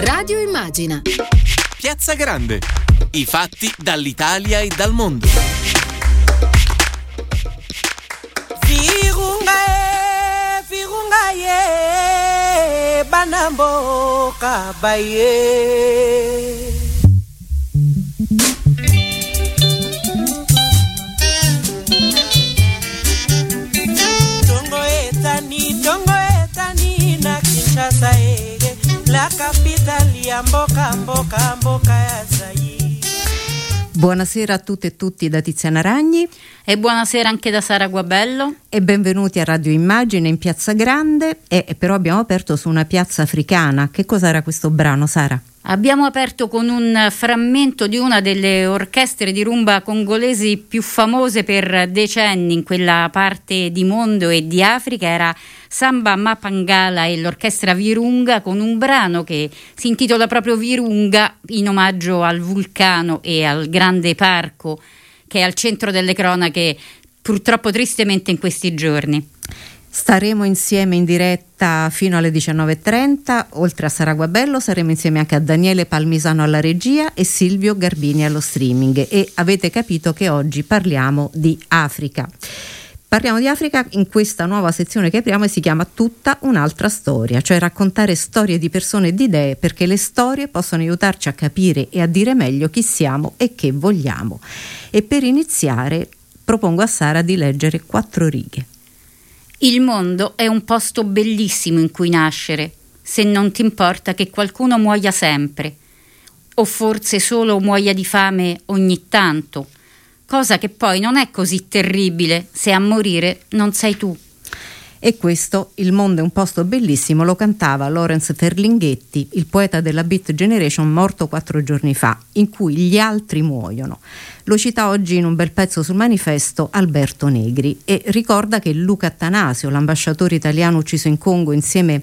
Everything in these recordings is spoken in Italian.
Radio Immagina. Piazza Grande. I fatti dall'Italia e dal mondo. Virunga e, virunga ye, banamboka baye. Capitale ya mboka mboka mboka ya Zaire. Buonasera a tutte e tutti da Tiziana Ragni E buonasera anche da Sara Guabello. e benvenuti a Radio Immagine in Piazza Grande e e però abbiamo aperto su una piazza africana. Che cos'era questo brano, Sara? Abbiamo aperto con un frammento di una delle orchestre di rumba congolesi più famose per decenni in quella parte di mondo e di Africa, era Samba Mapangala e l'orchestra Virunga con un brano che si intitola proprio Virunga in omaggio al vulcano e al grande parco che è al centro delle cronache purtroppo tristemente in questi giorni. Staremo insieme in diretta fino alle 19.30, oltre a Sara Guabello saremo insieme anche a Daniele Palmisano alla regia e Silvio Garbini allo streaming e avete capito che oggi parliamo di Africa. Parliamo di Africa in questa nuova sezione che apriamo e si chiama Tutta un'altra storia, cioè raccontare storie di persone e di idee perché le storie possono aiutarci a capire e a dire meglio chi siamo e che vogliamo. E per iniziare propongo a Sara di leggere quattro righe. Il mondo è un posto bellissimo in cui nascere, se non ti importa che qualcuno muoia sempre, o forse solo muoia di fame ogni tanto, cosa che poi non è così terribile se a morire non sei tu. E questo, Il mondo è un posto bellissimo, lo cantava Lorenz Ferlinghetti, il poeta della Beat Generation morto quattro giorni fa, in cui gli altri muoiono. Lo cita oggi in un bel pezzo sul manifesto Alberto Negri e ricorda che Luca Attanasio, l'ambasciatore italiano ucciso in Congo insieme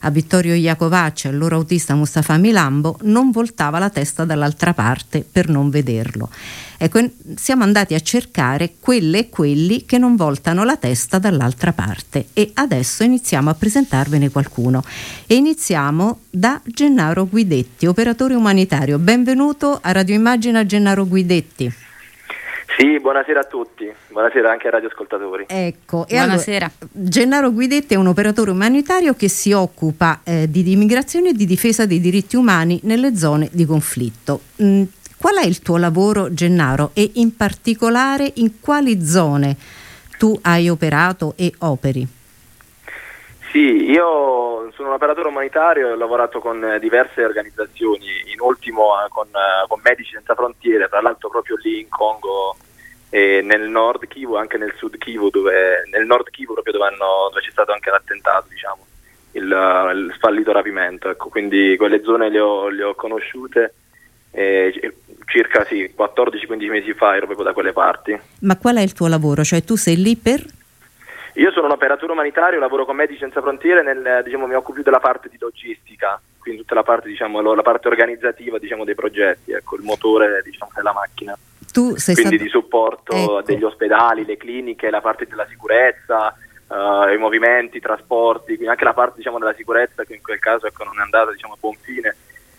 a Vittorio Iacovacci e al loro autista Mustafa Milambo, non voltava la testa dall'altra parte per non vederlo. Ecco, siamo andati a cercare quelle e quelli che non voltano la testa dall'altra parte e adesso iniziamo a presentarvene qualcuno. E iniziamo da Gennaro Guidetti, operatore umanitario. Benvenuto a Radio Immagina Gennaro Guidetti. Sì, buonasera a tutti, buonasera anche ai radioascoltatori. Ecco, e Buonasera. allora, Gennaro Guidetti è un operatore umanitario che si occupa eh, di immigrazione e di difesa dei diritti umani nelle zone di conflitto. Mm, qual è il tuo lavoro, Gennaro, e in particolare in quali zone tu hai operato e operi? Sì, io sono un operatore umanitario e ho lavorato con eh, diverse organizzazioni, in ultimo eh, con, eh, con Medici Senza Frontiere, tra l'altro proprio lì in Congo e nel nord Kivu, anche nel sud Kivu, dove, nel nord Kivu proprio dove, hanno- dove c'è stato anche l'attentato, diciamo, il, il sfallito rapimento. Ecco, quindi quelle zone le ho, le ho conosciute eh, circa sì, 14-15 mesi fa ero proprio da quelle parti. Ma qual è il tuo lavoro? Cioè tu sei lì per... Io sono un operatore umanitario, lavoro con Medici Senza Frontiere, nel, diciamo, mi occupo più della parte di logistica, quindi tutta la parte, diciamo, la parte organizzativa diciamo, dei progetti, ecco, il motore diciamo, della macchina. Tu sei quindi stato... di supporto Ecco. degli ospedali, le cliniche, la parte della sicurezza, eh, i movimenti, i trasporti, quindi anche la parte diciamo, della sicurezza che in quel caso ecco, non è andata diciamo, a buon fine.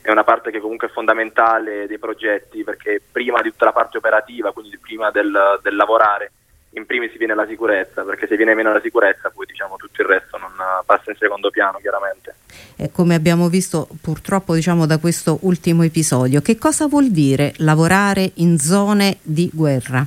È una parte che comunque è fondamentale dei progetti perché prima di tutta la parte operativa, quindi prima del, del lavorare, in primis viene la sicurezza, perché se viene meno la sicurezza poi diciamo tutto il resto non eh, passa in secondo piano chiaramente. Eh, come abbiamo visto purtroppo diciamo da questo ultimo episodio, che cosa vuol dire lavorare in zone di guerra?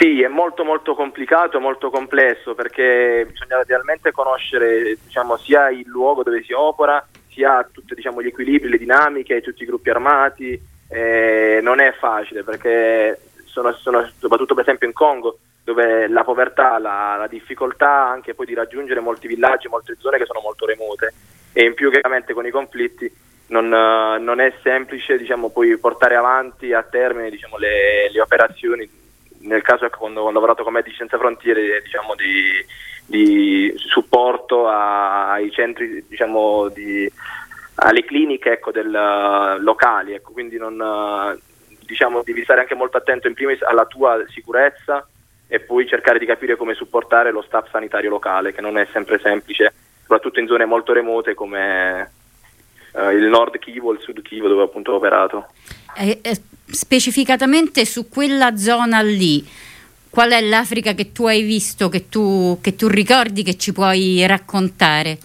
Sì, è molto molto complicato, molto complesso perché bisogna realmente conoscere diciamo, sia il luogo dove si opera, sia tutti diciamo, gli equilibri, le dinamiche, tutti i gruppi armati. eh, non è facile perché sono, sono soprattutto per esempio in Congo dove la povertà, la, la difficoltà anche poi di raggiungere molti villaggi, molte zone che sono molto remote e in più chiaramente con i conflitti non, non è semplice diciamo, poi portare avanti a termine diciamo, le, le operazioni nel caso ecco, quando ho lavorato con Medici Senza Frontiere diciamo, di, di supporto ai centri, diciamo, di, alle cliniche ecco, del, eh, locali, ecco, quindi non, eh, diciamo, devi stare anche molto attento in primis alla tua sicurezza e poi cercare di capire come supportare lo staff sanitario locale, che non è sempre semplice, soprattutto in zone molto remote come, eh, il nord Kivu, il sud Kivu dove appunto ho operato. Eh, eh, specificatamente su quella zona lì, qual è l'Africa che tu hai visto, che tu, che tu ricordi, che ci puoi raccontare?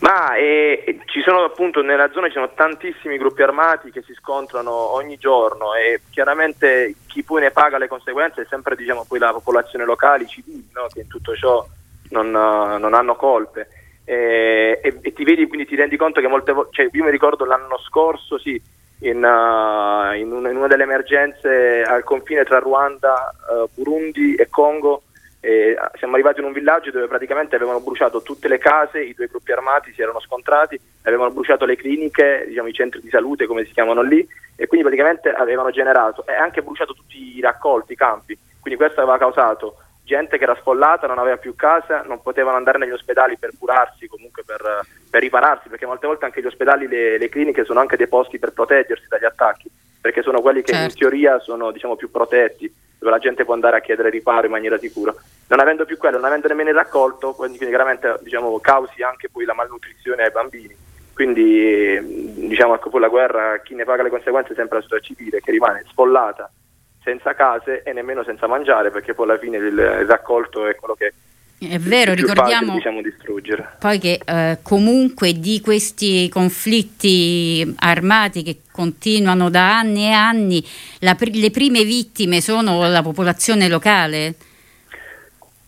Ma eh, ci sono appunto nella zona ci sono tantissimi gruppi armati che si scontrano ogni giorno e chiaramente chi poi ne paga le conseguenze è sempre diciamo, poi la popolazione locale, i civili, no? che in tutto ciò non, non hanno colpe. E, e, e, ti vedi, quindi ti rendi conto che molte volte, cioè io mi ricordo l'anno scorso, sì, in, uh, in, una, in, una, delle emergenze al confine tra Ruanda, uh, Burundi e Congo, eh, siamo arrivati in un villaggio dove praticamente avevano bruciato tutte le case, i due gruppi armati si erano scontrati, avevano bruciato le cliniche, diciamo, i centri di salute come si chiamano lì e quindi praticamente avevano generato e anche bruciato tutti i raccolti, i campi. Quindi questo aveva causato gente che era sfollata, non aveva più casa, non potevano andare negli ospedali per curarsi, comunque per, per ripararsi, perché molte volte anche gli ospedali, le, le, cliniche sono anche dei posti per proteggersi dagli attacchi, perché sono quelli che certo. in teoria sono diciamo, più protetti, dove la gente può andare a chiedere riparo in maniera sicura. Non avendo più quello, non avendo nemmeno il raccolto, quindi, quindi chiaramente diciamo, causi anche poi la malnutrizione ai bambini. Quindi diciamo ecco, poi la guerra, chi ne paga le conseguenze è sempre la società civile che rimane sfollata senza case e nemmeno senza mangiare, perché poi alla fine il, raccolto è quello che è vero, ricordiamo facile, diciamo, poi che eh, comunque di questi conflitti armati che continuano da anni e anni, la, le prime vittime sono la popolazione locale.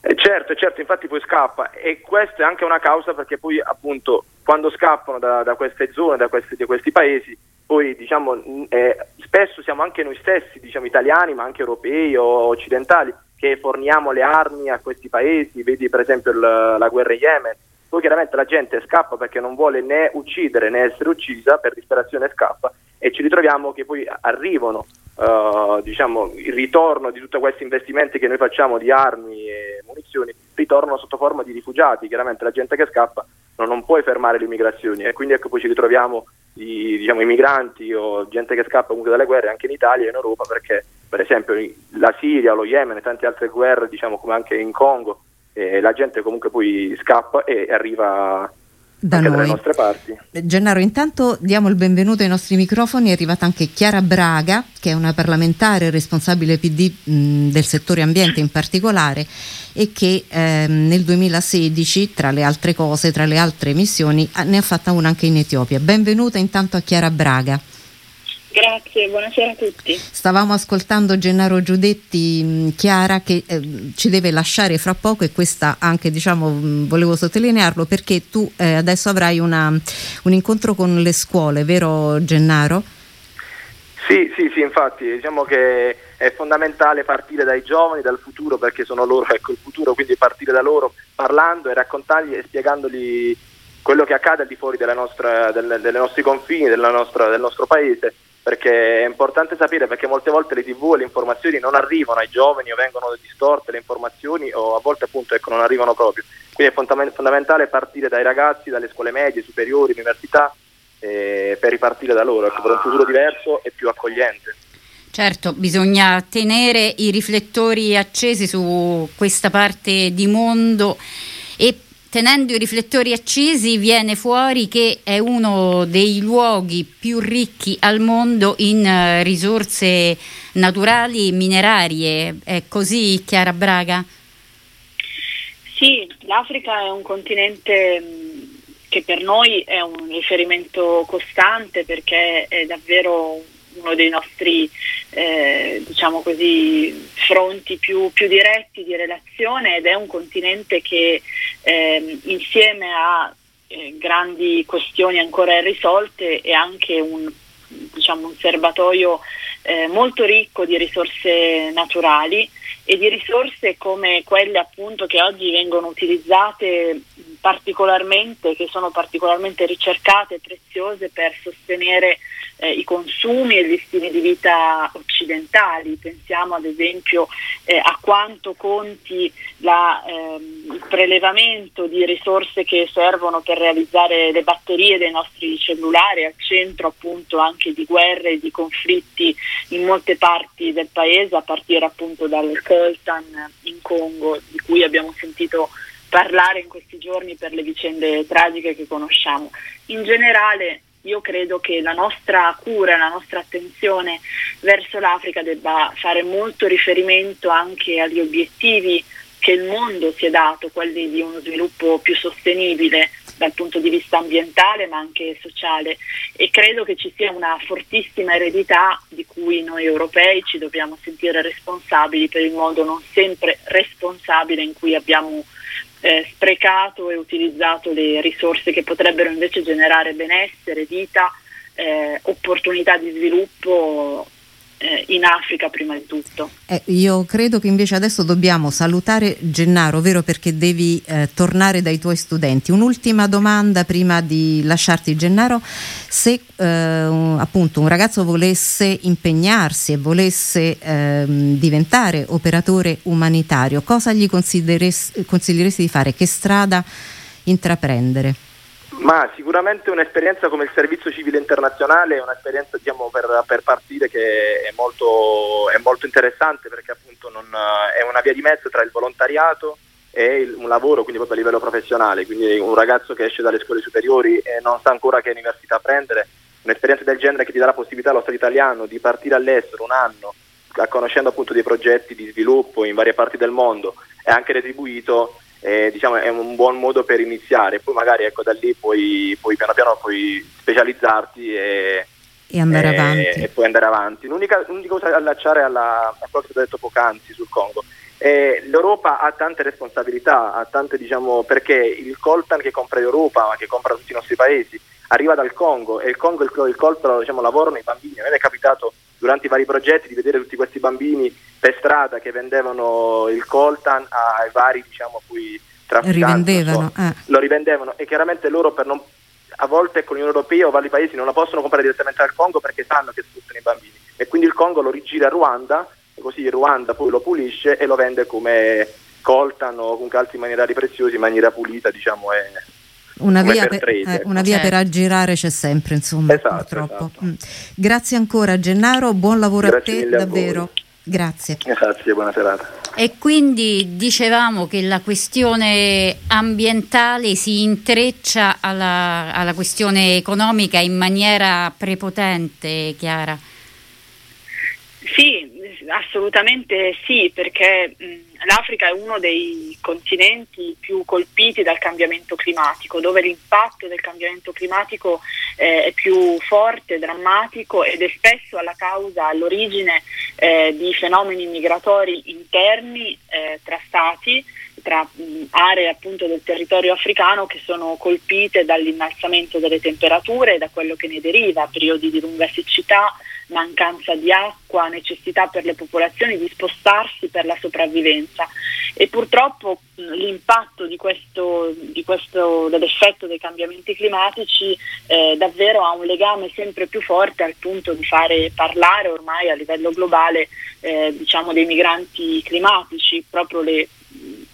Eh certo, certo, infatti poi scappa e questa è anche una causa perché poi appunto quando scappano da, da queste zone, da questi, da questi paesi, poi diciamo, eh, spesso siamo anche noi stessi, diciamo, italiani, ma anche europei o occidentali, che forniamo le armi a questi paesi, vedi per esempio il, la guerra in Yemen, poi chiaramente la gente scappa perché non vuole né uccidere né essere uccisa, per disperazione scappa e ci ritroviamo che poi arrivano uh, diciamo, il ritorno di tutti questi investimenti che noi facciamo di armi e munizioni, ritornano sotto forma di rifugiati, chiaramente la gente che scappa non, non puoi fermare le immigrazioni. E quindi ecco poi ci ritroviamo i, diciamo, i migranti o gente che scappa comunque dalle guerre anche in Italia e in Europa perché per esempio la Siria, lo Yemen e tante altre guerre diciamo come anche in Congo eh, la gente comunque poi scappa e arriva da anche noi. dalle nostre parti. Gennaro, intanto diamo il benvenuto ai nostri microfoni, è arrivata anche Chiara Braga, che è una parlamentare responsabile PD mh, del settore ambiente in particolare e che ehm, nel 2016, tra le altre cose, tra le altre missioni, ne ha fatta una anche in Etiopia. Benvenuta intanto a Chiara Braga. Grazie, buonasera a tutti. Stavamo ascoltando Gennaro Giudetti, Chiara che eh, ci deve lasciare fra poco e questa anche diciamo volevo sottolinearlo perché tu eh, adesso avrai una, un incontro con le scuole, vero Gennaro? Sì, sì, sì, infatti diciamo che è fondamentale partire dai giovani, dal futuro perché sono loro ecco, il futuro, quindi partire da loro parlando e raccontargli e spiegandogli quello che accade al di fuori nostra, del, dei nostri confini, nostra, del nostro paese perché è importante sapere perché molte volte le tv e le informazioni non arrivano ai giovani o vengono distorte le informazioni o a volte appunto ecco, non arrivano proprio. Quindi è fondamentale partire dai ragazzi, dalle scuole medie, superiori, università eh, per ripartire da loro, ecco, per un futuro diverso e più accogliente. Certo, bisogna tenere i riflettori accesi su questa parte di mondo tenendo i riflettori accesi viene fuori che è uno dei luoghi più ricchi al mondo in uh, risorse naturali e minerarie. È così, Chiara Braga? Sì, l'Africa è un continente mm, che per noi è un riferimento costante perché è davvero uno dei nostri eh, diciamo così, fronti più, più, diretti di relazione ed è un continente che eh, insieme a eh, grandi questioni ancora irrisolte è anche un, diciamo, un serbatoio eh, molto ricco di risorse naturali e di risorse come quelle appunto che oggi vengono utilizzate particolarmente, che sono particolarmente ricercate e preziose per sostenere eh, i consumi e gli stili di vita occidentali. Pensiamo ad esempio eh, a quanto conti la, ehm, il prelevamento di risorse che servono per realizzare le batterie dei nostri cellulari al centro appunto anche di guerre e di conflitti in molte parti del paese, a partire appunto dal coltan in Congo, di cui abbiamo sentito parlare in questi giorni per le vicende tragiche che conosciamo. In generale io credo che la nostra cura, la nostra attenzione verso l'Africa debba fare molto riferimento anche agli obiettivi che il mondo si è dato, quelli di uno sviluppo più sostenibile dal punto di vista ambientale ma anche sociale. E credo che ci sia una fortissima eredità di cui noi europei ci dobbiamo sentire responsabili per il modo non sempre responsabile in cui abbiamo eh, sprecato e utilizzato le risorse che potrebbero invece generare benessere, vita, eh, opportunità di sviluppo eh, in Africa prima di tutto. Eh, io credo che invece adesso dobbiamo salutare Gennaro, vero perché devi eh, tornare dai tuoi studenti. Un'ultima domanda prima di lasciarti Gennaro, se eh, un, appunto un ragazzo volesse impegnarsi e volesse ehm, diventare operatore umanitario, cosa gli consiglieresti di fare? Che strada intraprendere? Ma sicuramente un'esperienza come il servizio civile internazionale è un'esperienza diciamo, per, per, partire che è molto, è molto interessante perché appunto non, è una via di mezzo tra il volontariato e il, un lavoro quindi proprio a livello professionale, quindi un ragazzo che esce dalle scuole superiori e non sa ancora che università prendere, un'esperienza del genere che ti dà la possibilità allo Stato italiano di partire all'estero un anno conoscendo appunto dei progetti di sviluppo in varie parti del mondo è anche retribuito eh, diciamo, è un buon modo per iniziare, poi magari ecco, da lì puoi, puoi piano piano puoi specializzarti e, e andare e, avanti. E poi andare avanti. L'unica, l'unica cosa da allacciare alla, a quello che ho detto poc'anzi sul Congo. Eh, L'Europa ha tante responsabilità, ha tante, diciamo, perché il coltan che compra l'Europa, ma che compra tutti i nostri paesi, arriva dal Congo e il Congo il, il coltan diciamo, lavorano i bambini. A me è capitato durante i vari progetti di vedere tutti questi bambini per strada che vendevano il coltan ai vari diciamo cui trafficanti so, eh. lo rivendevano e chiaramente loro per non a volte con l'Unione Europea o vari paesi non la possono comprare direttamente dal Congo perché sanno che sfruttano i bambini e quindi il Congo lo rigira a Ruanda e così Ruanda poi lo pulisce e lo vende come coltan o comunque altri minerali preziosi in maniera pulita diciamo e una via, per, eh, una via certo. per, aggirare c'è sempre, insomma, esatto, purtroppo. Esatto. Mm. Grazie ancora Gennaro, buon lavoro Grazie a te, davvero. A Grazie. Grazie, buona serata. E quindi dicevamo che la questione ambientale si intreccia alla, alla questione economica in maniera prepotente, Chiara. Sì, assolutamente sì, perché mh, l'Africa è uno dei continenti più colpiti dal cambiamento climatico, dove l'impatto del cambiamento climatico eh, è più forte, drammatico ed è spesso alla causa, all'origine eh, di fenomeni migratori interni eh, tra stati tra aree appunto del territorio africano che sono colpite dall'innalzamento delle temperature e da quello che ne deriva, periodi di lunga siccità, mancanza di acqua, necessità per le popolazioni di spostarsi per la sopravvivenza. E purtroppo l'impatto di questo, di questo, dell'effetto dei cambiamenti climatici eh, davvero ha un legame sempre più forte al punto di fare parlare ormai a livello globale eh, diciamo dei migranti climatici, proprio le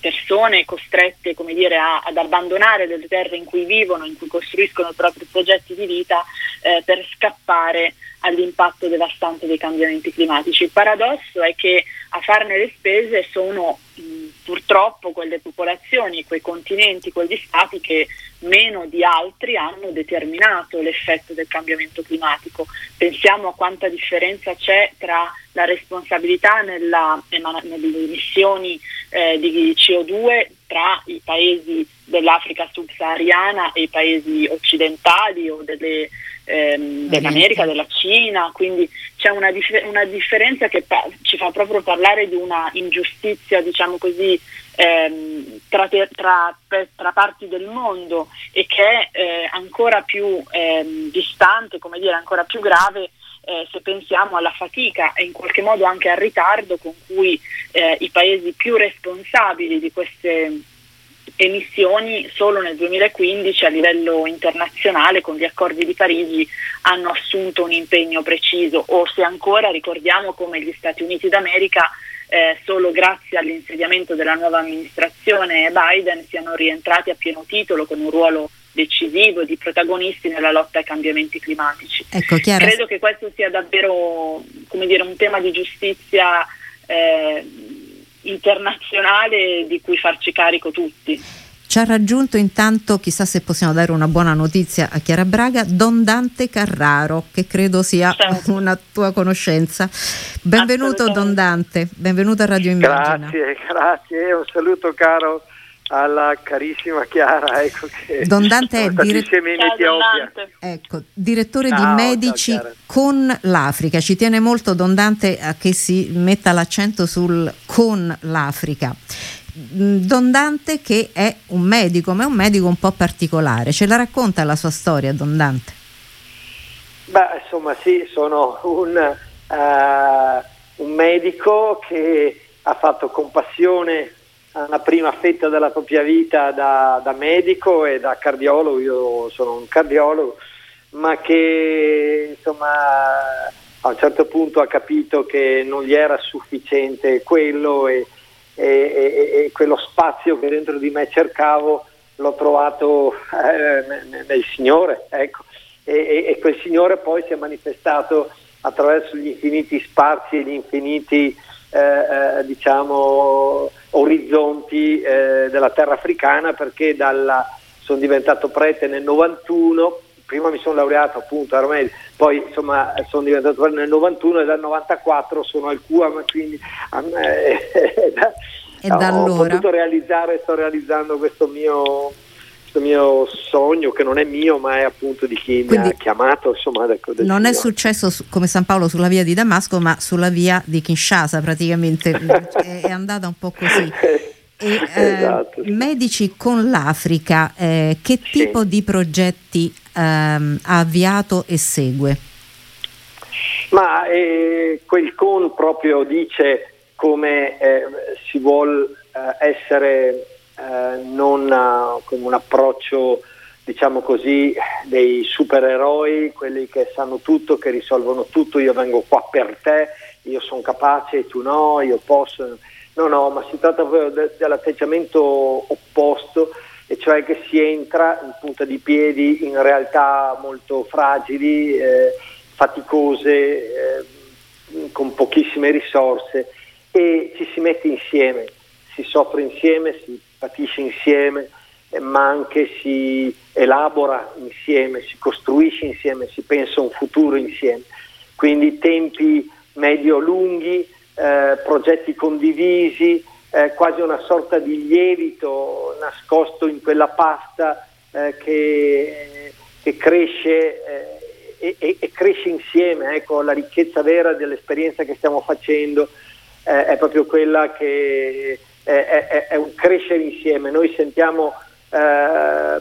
persone costrette dire, a, ad abbandonare le terre in cui vivono, in cui costruiscono i propri progetti di vita eh, per scappare all'impatto devastante dei cambiamenti climatici. Il paradosso è che a farne le spese sono mh, purtroppo quelle popolazioni, quei continenti, quegli stati che meno di altri hanno determinato l'effetto del cambiamento climatico. Pensiamo a quanta differenza c'è tra la responsabilità nella, nelle emissioni eh, di CO2 tra i paesi dell'Africa subsahariana e i paesi occidentali o delle ehm, dell'America, della Cina, quindi c'è una, dif- una differenza che pa- ci fa proprio parlare di una ingiustizia, diciamo così, ehm, tra, te- tra, pe- tra, parti del mondo e che è eh, ancora più ehm, distante, come dire, ancora più grave eh, se pensiamo alla fatica e in qualche modo anche al ritardo con cui eh, i paesi più responsabili di queste emissioni solo nel 2015 a livello internazionale con gli accordi di Parigi hanno assunto un impegno preciso o se ancora ricordiamo come gli Stati Uniti d'America eh, solo grazie all'insediamento della nuova amministrazione Biden siano rientrati a pieno titolo con un ruolo decisivo di protagonisti nella lotta ai cambiamenti climatici. Ecco, Credo che questo sia davvero dire, un tema di giustizia eh, internazionale di cui farci carico tutti. Ci ha raggiunto intanto, chissà se possiamo dare una buona notizia a Chiara Braga, Don Dante Carraro, che credo sia Certo. una tua conoscenza. Benvenuto Don Dante, benvenuto a Radio Immagina. Grazie, grazie, un saluto caro alla carissima Chiara. Ecco che Don Dante è dire- Ciao. Ecco, direttore di Ciao, ciao, Medici Chiara. con l'Africa. Ci tiene molto Don Dante a che si metta l'accento sul con l'Africa. Mm, Don Dante che è un medico, ma è un medico un po' particolare. Ce la racconta la sua storia, Don Dante? Beh, insomma, sì, sono un, eh, un medico che ha fatto con passione una prima fetta della propria vita da, da medico e da cardiologo, io sono un cardiologo, ma che insomma a un certo punto ha capito che non gli era sufficiente quello e, e- e- e quello spazio che dentro di me cercavo l'ho trovato eh, nel, Signore, ecco. E quel Signore poi si è manifestato attraverso gli infiniti spazi e gli infiniti eh, eh, diciamo orizzonti eh, della terra africana perché dalla, sono diventato prete nel 91 prima mi sono laureato appunto a Romedi, poi insomma sono diventato prete nel 91 e dal 94 sono al QAM quindi a me, E da ho allora? potuto realizzare sto realizzando questo mio questo mio sogno che non è mio ma è appunto di chi mi Quindi ha chiamato insomma ecco, del Non è successo su- come San Paolo sulla via di Damasco, ma sulla via di Kinshasa praticamente. è, è andata un po' così. E, eh, Esatto. Medici con l'Africa, eh, che Sì. tipo di progetti ehm, ha avviato e segue? Ma eh, quel con proprio dice come eh, si vuole essere eh, non eh, con un approccio diciamo così dei supereroi, quelli che sanno tutto, che risolvono tutto, io vengo qua per te, io sono capace tu no, io posso. No, no, ma si tratta proprio de- dell'atteggiamento opposto, e cioè che si entra in punta di piedi in realtà molto fragili, eh, faticose, eh, con pochissime risorse e ci si mette insieme, si soffre insieme, si patisce insieme, eh, ma anche si elabora insieme, si costruisce insieme, si pensa un futuro insieme. Quindi tempi medio-lunghi, eh, progetti condivisi, eh, quasi una sorta di lievito nascosto in quella pasta eh, che, che cresce eh, e, e- e cresce insieme. Ecco, la ricchezza vera dell'esperienza che stiamo facendo eh, è proprio quella che è, è- è un crescere insieme. Noi sentiamo eh,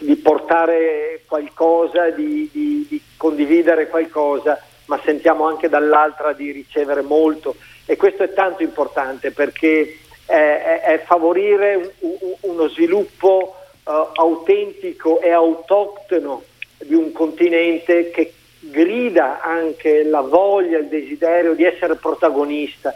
di portare qualcosa, di, di- di condividere qualcosa, ma sentiamo anche dall'altra di ricevere molto e questo è tanto importante perché è, è- favorire un- un- uno sviluppo eh, autentico e autoctono di un continente che grida anche la voglia, il desiderio di essere protagonista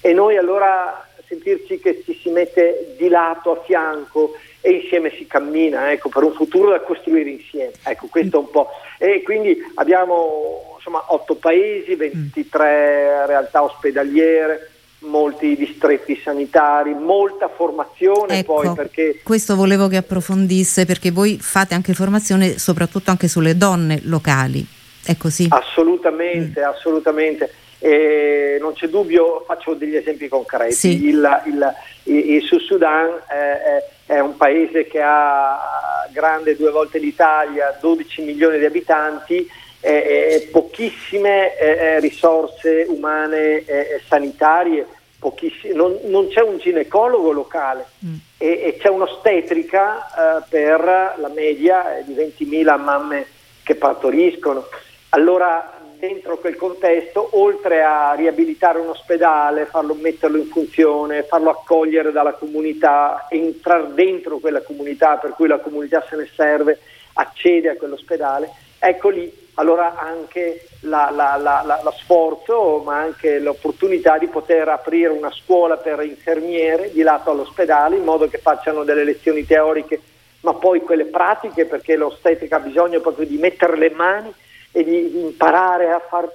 e noi allora sentirci che ci si mette di lato, a fianco e insieme si cammina ecco, per un futuro da costruire insieme. Ecco, questo è un po'. E quindi abbiamo insomma otto paesi, 23 realtà ospedaliere, molti distretti sanitari, molta formazione Ecco, poi perché questo volevo che approfondisse perché voi fate anche formazione soprattutto anche sulle donne locali. È così? Assolutamente, assolutamente. E non c'è dubbio, faccio degli esempi concreti. Sì. Il, il- il- Sud Sudan eh, è, è un paese che ha grande due volte l'Italia, 12 milioni di abitanti e, e pochissime eh, eh, risorse umane e sanitarie, pochiss- non, non c'è un ginecologo locale Mm. e, e c'è un'ostetrica eh, per la media eh, di 20.000 mamme che partoriscono. Allora, dentro quel contesto, oltre a riabilitare un ospedale, farlo metterlo in funzione, farlo accogliere dalla comunità, entrare dentro quella comunità per cui la comunità se ne serve, accede a quell'ospedale, ecco lì allora anche la- la- la- lo sforzo, ma anche l'opportunità di poter aprire una scuola per infermiere di lato all'ospedale in modo che facciano delle lezioni teoriche, ma poi quelle pratiche, perché l'ostetrica ha bisogno proprio di mettere le mani e di, imparare a far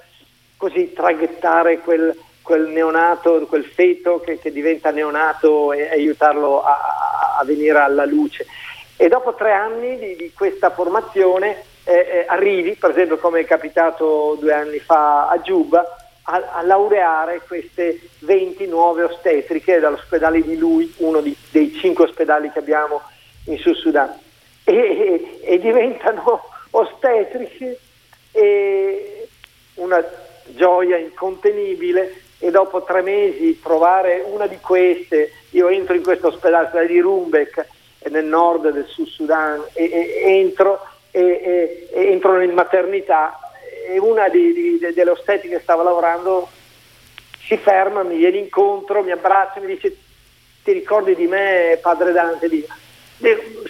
così traghettare quel, quel neonato, quel feto che, che diventa neonato e aiutarlo a, a venire alla luce. E dopo tre anni di, di questa formazione eh, eh, arrivi, per esempio come è capitato due anni fa a Giuba, a, a, laureare queste 20 nuove ostetriche dall'ospedale di lui, uno di, dei cinque ospedali che abbiamo in Sud Sudan, e, e, e diventano ostetriche e una gioia incontenibile e dopo tre mesi trovare una di queste, io entro in questo ospedale di Rumbek nel nord del Sud Sudan e, e entro, e, e, entro in maternità e una di, di, delle osteti che stava lavorando si ferma, mi viene incontro, mi abbraccia, mi dice ti ricordi di me padre Dante? Dico,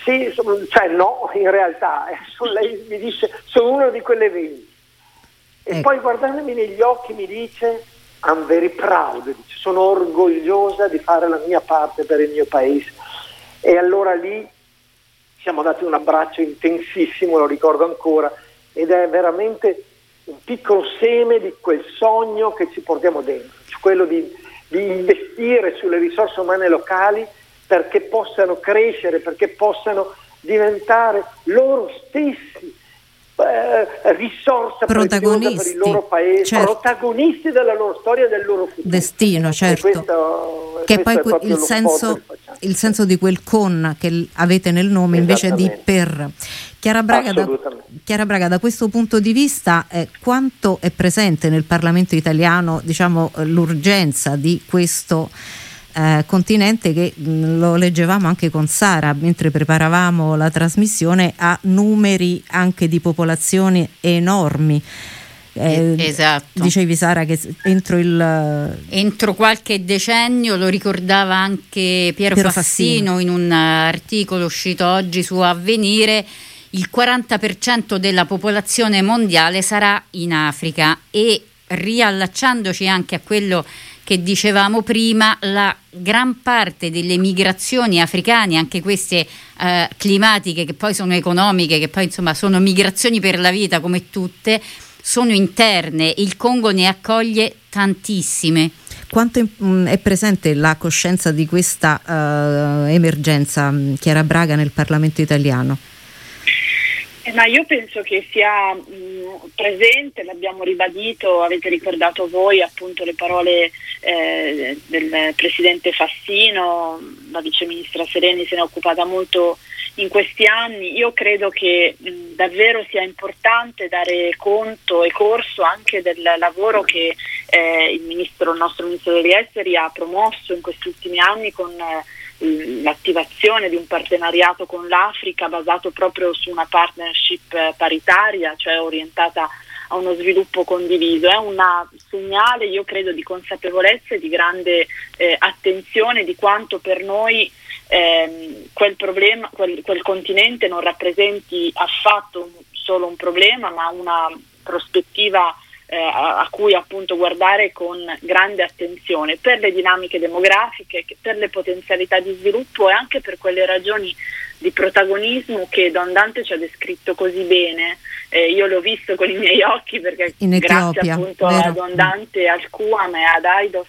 sì, cioè no, in realtà, lei mi dice sono uno di quelle 20 e ecco. poi guardandomi negli occhi mi dice I'm very proud, dice, sono orgogliosa di fare la mia parte per il mio paese. E allora lì siamo dati un abbraccio intensissimo, lo ricordo ancora, ed è veramente un piccolo seme di quel sogno che ci portiamo dentro, cioè quello di, di investire sulle risorse umane locali perché possano crescere, perché possano diventare loro stessi eh, risorsa protagonisti per il loro paese, certo. protagonisti della loro storia e del loro futuro. Destino, certo. Questo, che poi il senso, il senso, di quel con che avete nel nome invece di per. Chiara Braga, da, Chiara Braga, da questo punto di vista, eh, quanto è presente nel Parlamento italiano diciamo, l'urgenza di questo eh, continente che mh, mm, lo leggevamo anche con Sara mentre preparavamo la trasmissione ha numeri anche di popolazioni enormi. Eh, esatto. Dicevi Sara che entro il... Entro qualche decennio, lo ricordava anche Piero, Piero Fassino, Fassino in un articolo uscito oggi su Avvenire, il 40% della popolazione mondiale sarà in Africa e riallacciandoci anche a quello che dicevamo prima, la gran parte delle migrazioni africane, anche queste eh, climatiche che poi sono economiche, che poi insomma sono migrazioni per la vita come tutte, sono interne. Il Congo ne accoglie tantissime. Quanto mm, è presente la coscienza di questa uh, emergenza, mm, Chiara Braga, nel Parlamento italiano? Eh, ma io penso che sia mh, presente, l'abbiamo ribadito, avete ricordato voi appunto le parole eh, del Presidente Fassino, la Vice Ministra Sereni se ne è occupata molto in questi anni. Io credo che mh, davvero sia importante dare conto e corso anche del lavoro che eh, il, ministro, il nostro Ministro degli Esteri ha promosso in questi ultimi anni con eh, l'attivazione di un partenariato con l'Africa basato proprio su una partnership eh, paritaria, cioè orientata a uno sviluppo condiviso. È un segnale, io credo, di consapevolezza e di grande eh, attenzione di quanto per noi ehm, quel, problema, quel, quel continente non rappresenti affatto solo un problema, ma una prospettiva eh, a, a, cui appunto guardare con grande attenzione per le dinamiche demografiche, per le potenzialità di sviluppo e anche per quelle ragioni di protagonismo che Don Dante ci ha descritto così bene. Eh, io l'ho visto con i miei occhi perché grazie appunto vero? a Don Dante, al Cuam e ad Aidos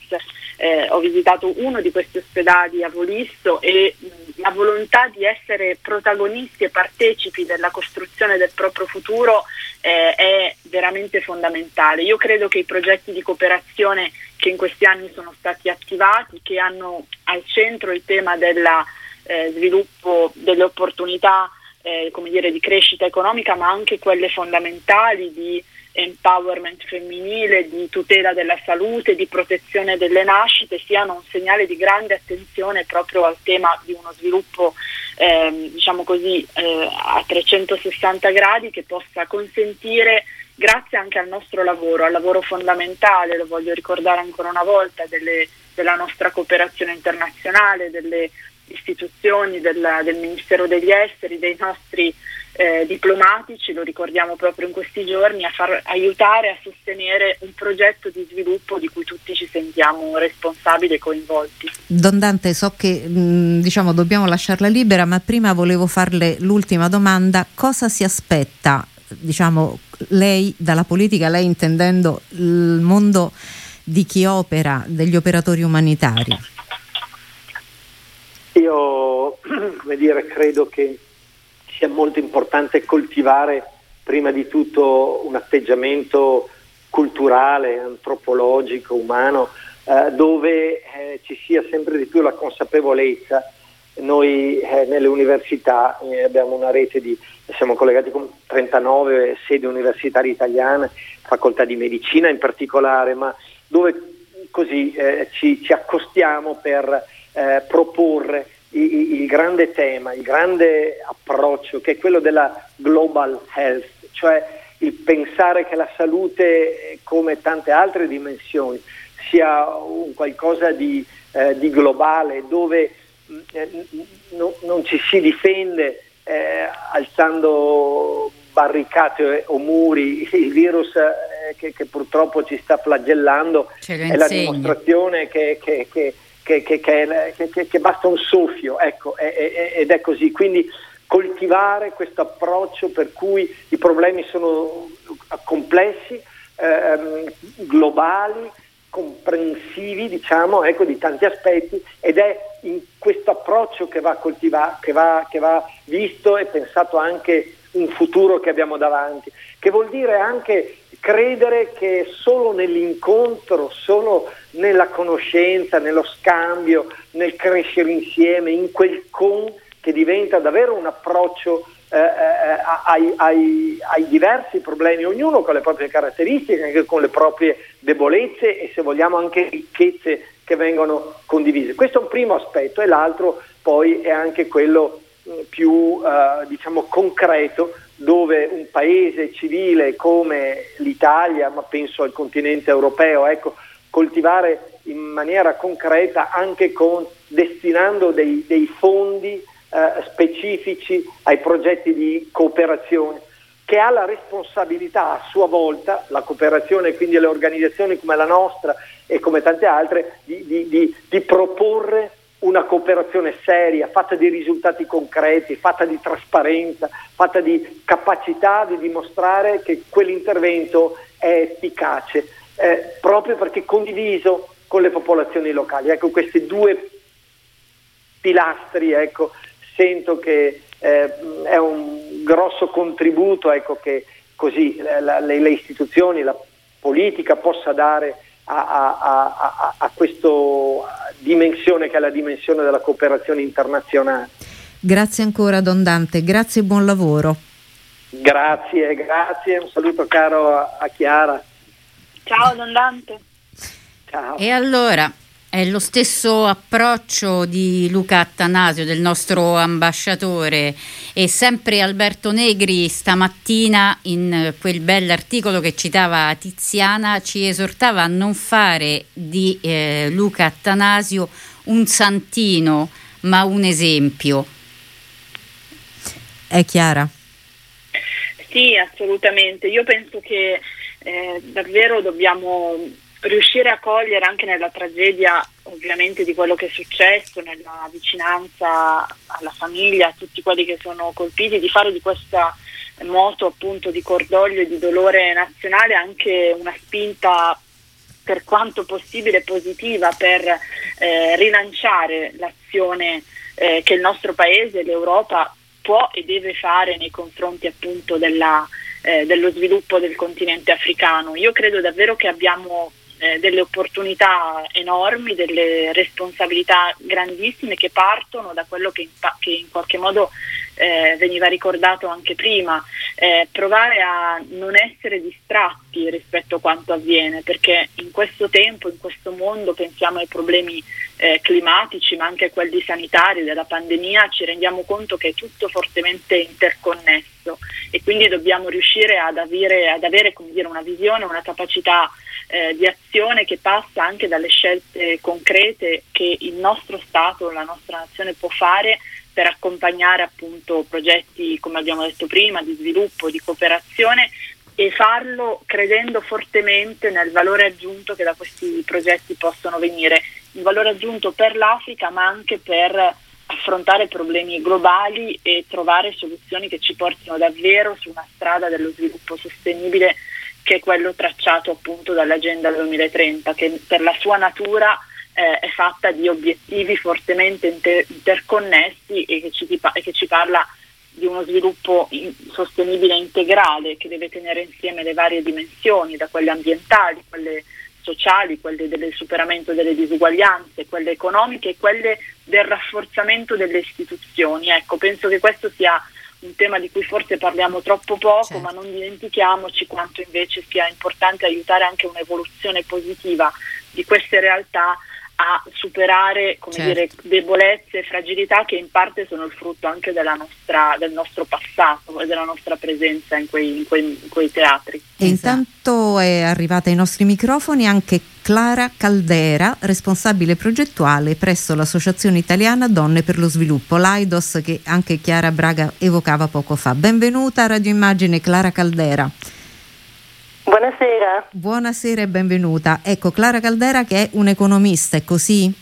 eh, ho visitato uno di questi ospedali a Volisto e mh, la volontà di essere protagonisti e partecipi della costruzione del proprio futuro eh, è veramente fondamentale. Io credo che i progetti di cooperazione che in questi anni sono stati attivati, che hanno al centro il tema del eh, sviluppo delle opportunità eh, come dire, di crescita economica, ma anche quelle fondamentali di empowerment femminile, di tutela della salute, di protezione delle nascite, siano un segnale di grande attenzione proprio al tema di uno sviluppo eh, diciamo così, eh, a 360 gradi che possa consentire, grazie anche al nostro lavoro, al lavoro fondamentale, lo voglio ricordare ancora una volta, delle, della nostra cooperazione internazionale, delle istituzioni, del, del Ministero degli Esteri, dei nostri eh, diplomatici, lo ricordiamo proprio in questi giorni, a far aiutare a sostenere un progetto di sviluppo di cui tutti ci sentiamo responsabili e coinvolti. Don Dante, so che mh, diciamo, dobbiamo lasciarla libera, ma prima volevo farle l'ultima domanda. Cosa si aspetta, diciamo, lei dalla politica, lei intendendo il mondo di chi opera, degli operatori umanitari? Io io come dire, credo che sia molto importante coltivare prima di tutto un atteggiamento culturale, antropologico, umano, eh, dove eh, ci sia sempre di più la consapevolezza. Noi eh, nelle università eh, abbiamo una rete di, siamo collegati con 39 sedi universitarie italiane, facoltà di medicina in particolare, ma dove così eh, ci, ci, accostiamo per eh, proporre il, il grande tema, il grande approccio che è quello della global health, cioè il pensare che la salute, come tante altre dimensioni, sia un qualcosa di, eh, di globale, dove eh, no, non ci si difende eh, alzando barricate o muri, il virus eh, che, che, purtroppo ci sta flagellando. È la dimostrazione che, che, che, basta un soffio, ecco, ed è così. Quindi coltivare questo approccio per cui i problemi sono complessi, ehm, globali, comprensivi diciamo, ecco, di tanti aspetti ed è in questo approccio che va, coltiva- che, va, che va visto e pensato anche un futuro che abbiamo davanti, che vuol dire anche credere che solo nell'incontro, solo nella conoscenza, nello scambio, nel crescere insieme, in quel con che diventa davvero un approccio eh, eh, ai, ai, ai, diversi problemi, ognuno con le proprie caratteristiche, anche con le proprie debolezze e se vogliamo anche ricchezze che vengono condivise. Questo è un primo aspetto e l'altro poi è anche quello eh, più eh, diciamo concreto dove un paese civile come l'Italia, ma penso al continente europeo, ecco, coltivare in maniera concreta anche con destinando dei, dei fondi eh, specifici ai progetti di cooperazione, che ha la responsabilità a sua volta, la cooperazione quindi le organizzazioni come la nostra e come tante altre, di, di, di, di proporre una cooperazione seria, fatta di risultati concreti, fatta di trasparenza, fatta di capacità di dimostrare che quell'intervento è efficace, eh, proprio perché condiviso con le popolazioni locali. Ecco, questi due pilastri ecco, sento che eh, è un grosso contributo ecco, che così la, le, le, istituzioni, la politica possa dare a, a, a, a questa dimensione che è la dimensione della cooperazione internazionale. Grazie ancora Don Dante, grazie e buon lavoro. Grazie, grazie, un saluto caro a Chiara. Ciao Don Dante. Ciao. E allora è lo stesso approccio di Luca Attanasio, del nostro ambasciatore, e sempre Alberto Negri stamattina in quel bell'articolo che citava Tiziana ci esortava a non fare di eh, Luca Attanasio un santino, ma un esempio. È chiara? Sì, assolutamente. Io penso che eh, davvero dobbiamo riuscire a cogliere anche nella tragedia ovviamente di quello che è successo, nella vicinanza alla famiglia, a tutti quelli che sono colpiti, di fare di questa moto appunto di cordoglio e di dolore nazionale anche una spinta per quanto possibile positiva per eh, rilanciare l'azione eh, che il nostro paese, l'Europa può e deve fare nei confronti appunto della, eh, dello sviluppo del continente africano. Io credo davvero che abbiamo eh, delle opportunità enormi, delle responsabilità grandissime che partono da quello che in, che in qualche modo eh, veniva ricordato anche prima, eh, provare a non essere distratti rispetto a quanto avviene, perché in questo tempo, in questo mondo, pensiamo ai problemi eh, climatici, ma anche a quelli sanitari della pandemia, ci rendiamo conto che è tutto fortemente interconnesso e quindi dobbiamo riuscire ad avere, ad avere dire, una visione, una capacità eh, di azione che passa anche dalle scelte concrete che il nostro Stato, la nostra nazione può fare per accompagnare appunto progetti, come abbiamo detto prima, di sviluppo, di cooperazione e farlo credendo fortemente nel valore aggiunto che da questi progetti possono venire, il valore aggiunto per l'Africa ma anche per affrontare problemi globali e trovare soluzioni che ci portino davvero su una strada dello sviluppo sostenibile che è quello tracciato appunto dall'Agenda 2030, che per la sua natura eh, è fatta di obiettivi fortemente inter- interconnessi e che, ci, e che ci parla di uno sviluppo in, sostenibile integrale che deve tenere insieme le varie dimensioni, da quelle ambientali, quelle sociali, quelle del superamento delle disuguaglianze, quelle economiche e quelle del rafforzamento delle istituzioni. Ecco, penso che questo sia un tema di cui forse parliamo troppo poco, certo. ma non dimentichiamoci quanto invece sia importante aiutare anche un'evoluzione positiva di queste realtà a superare certo. dire, debolezze e fragilità che in parte sono il frutto anche nostra, del nostro passato e della nostra presenza in quei, in quei, in quei teatri. E intanto è arrivata ai nostri microfoni anche Clara Caldera, responsabile progettuale presso l'Associazione Italiana Donne per lo Sviluppo, l'AIDOS che anche Chiara Braga evocava poco fa. Benvenuta a Radio Immagine Clara Caldera. Buonasera. Buonasera e benvenuta. Ecco, Clara Caldera che è un'economista, è così?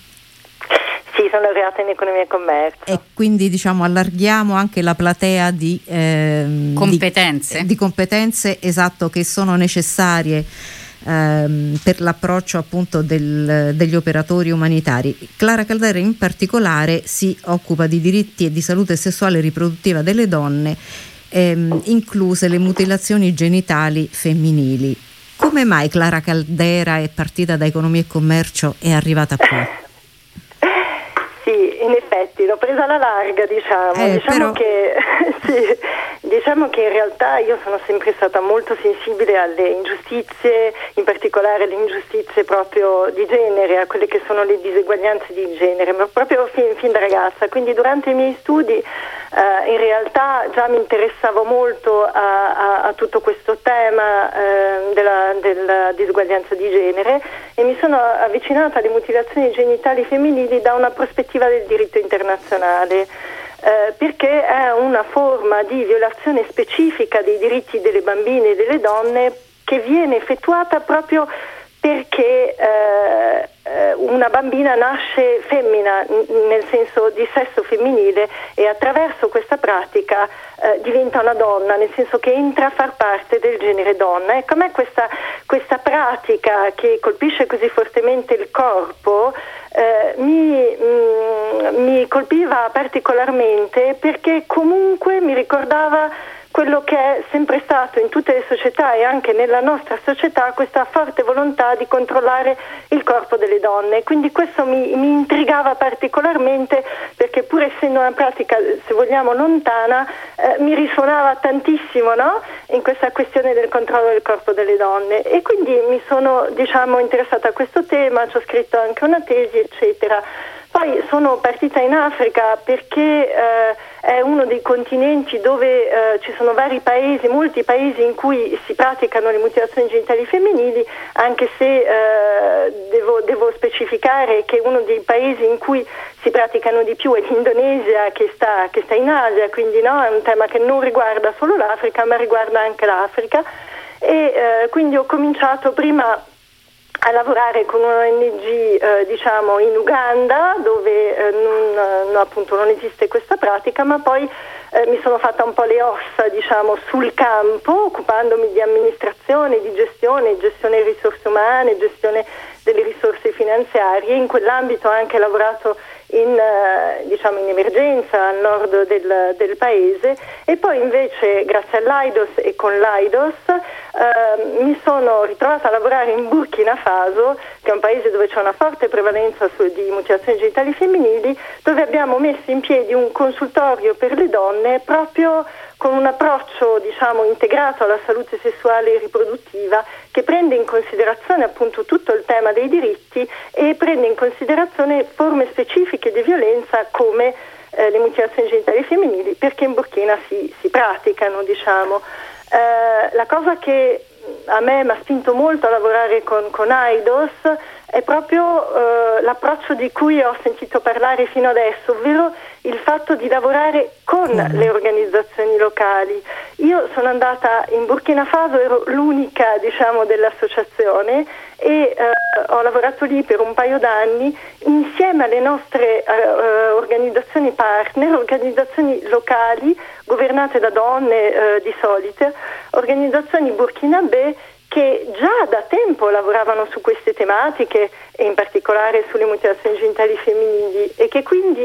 Sì, sono laureata in economia e commercio. E quindi diciamo allarghiamo anche la platea di ehm, competenze. Di, di, competenze, esatto, che sono necessarie ehm, per l'approccio appunto del, degli operatori umanitari. Clara Caldera in particolare si occupa di diritti e di salute sessuale e riproduttiva delle donne ehm, incluse le mutilazioni genitali femminili. Come mai Clara Caldera è partita da economia e commercio e è arrivata qui? Sì, in effetti l'ho presa alla larga, diciamo. Eh, diciamo, però... che, sì, diciamo, che, in realtà io sono sempre stata molto sensibile alle ingiustizie, in particolare alle ingiustizie proprio di genere, a quelle che sono le diseguaglianze di genere, ma proprio fin, fin da ragazza. Quindi durante i miei studi Uh, in realtà già mi interessavo molto a, a, a tutto questo tema uh, della, della, disuguaglianza di genere e mi sono avvicinata alle mutilazioni genitali femminili da una prospettiva del diritto internazionale. Uh, perché è una forma di violazione specifica dei diritti delle bambine e delle donne che viene effettuata proprio perché eh, eh, una bambina nasce femmina, nel senso di sesso femminile, e attraverso questa pratica eh, diventa una donna, nel senso che entra a far parte del genere donna. Ecco, a me questa, questa pratica che colpisce così fortemente il corpo eh, mi, mh, mm, mi colpiva particolarmente perché comunque mi ricordava quello che è sempre stato in tutte le società e anche nella nostra società questa forte volontà di controllare il corpo delle donne. Quindi questo mi, mi intrigava particolarmente perché pur essendo una pratica, se vogliamo, lontana, eh, mi risuonava tantissimo no? in questa questione del controllo del corpo delle donne e quindi mi sono diciamo, interessata a questo tema, ci ho scritto anche una tesi, eccetera. Poi sono partita in Africa perché eh, è uno dei continenti dove eh, ci sono vari paesi, molti paesi in cui si praticano le mutilazioni genitali femminili, anche se eh, devo, devo, specificare che uno dei paesi in cui si praticano di più è l'Indonesia che sta, che sta in Asia, quindi no, è un tema che non riguarda solo l'Africa ma riguarda anche l'Africa. E eh, quindi ho cominciato prima a lavorare con un'ONG eh, diciamo in Uganda dove eh, non, no, appunto non esiste questa pratica ma poi eh, mi sono fatta un po' le ossa diciamo sul campo occupandomi di amministrazione, di gestione, gestione delle risorse umane, gestione delle risorse finanziarie. In quell'ambito ho anche lavorato in, eh, diciamo in emergenza al nord del, del, paese. E poi invece grazie all'AIDOS e con l'AIDOS eh, mi sono ritrovata a lavorare in Burkina Faso, che è un paese dove c'è una forte prevalenza su, di mutilazioni genitali femminili, dove abbiamo messo in piedi un consultorio per le donne proprio con un approccio diciamo, integrato alla salute sessuale e riproduttiva che prende in considerazione appunto tutto il tema dei diritti e prende in considerazione forme specifiche di violenza come eh, le mutilazioni genitali femminili perché in Burkina si, si praticano. Diciamo. Eh, la cosa che a me mi ha spinto molto a lavorare con, con AIDOS è proprio eh, l'approccio di cui ho sentito parlare fino adesso, ovvero il fatto di lavorare con le organizzazioni locali. Io sono andata in Burkina Faso, ero l'unica diciamo, dell'associazione e eh, ho lavorato lì per un paio d'anni insieme alle nostre eh, organizzazioni partner, organizzazioni locali governate da donne eh, di solito, organizzazioni burkinabè che già da tempo lavoravano su queste tematiche e in particolare sulle mutilazioni genitali femminili e che quindi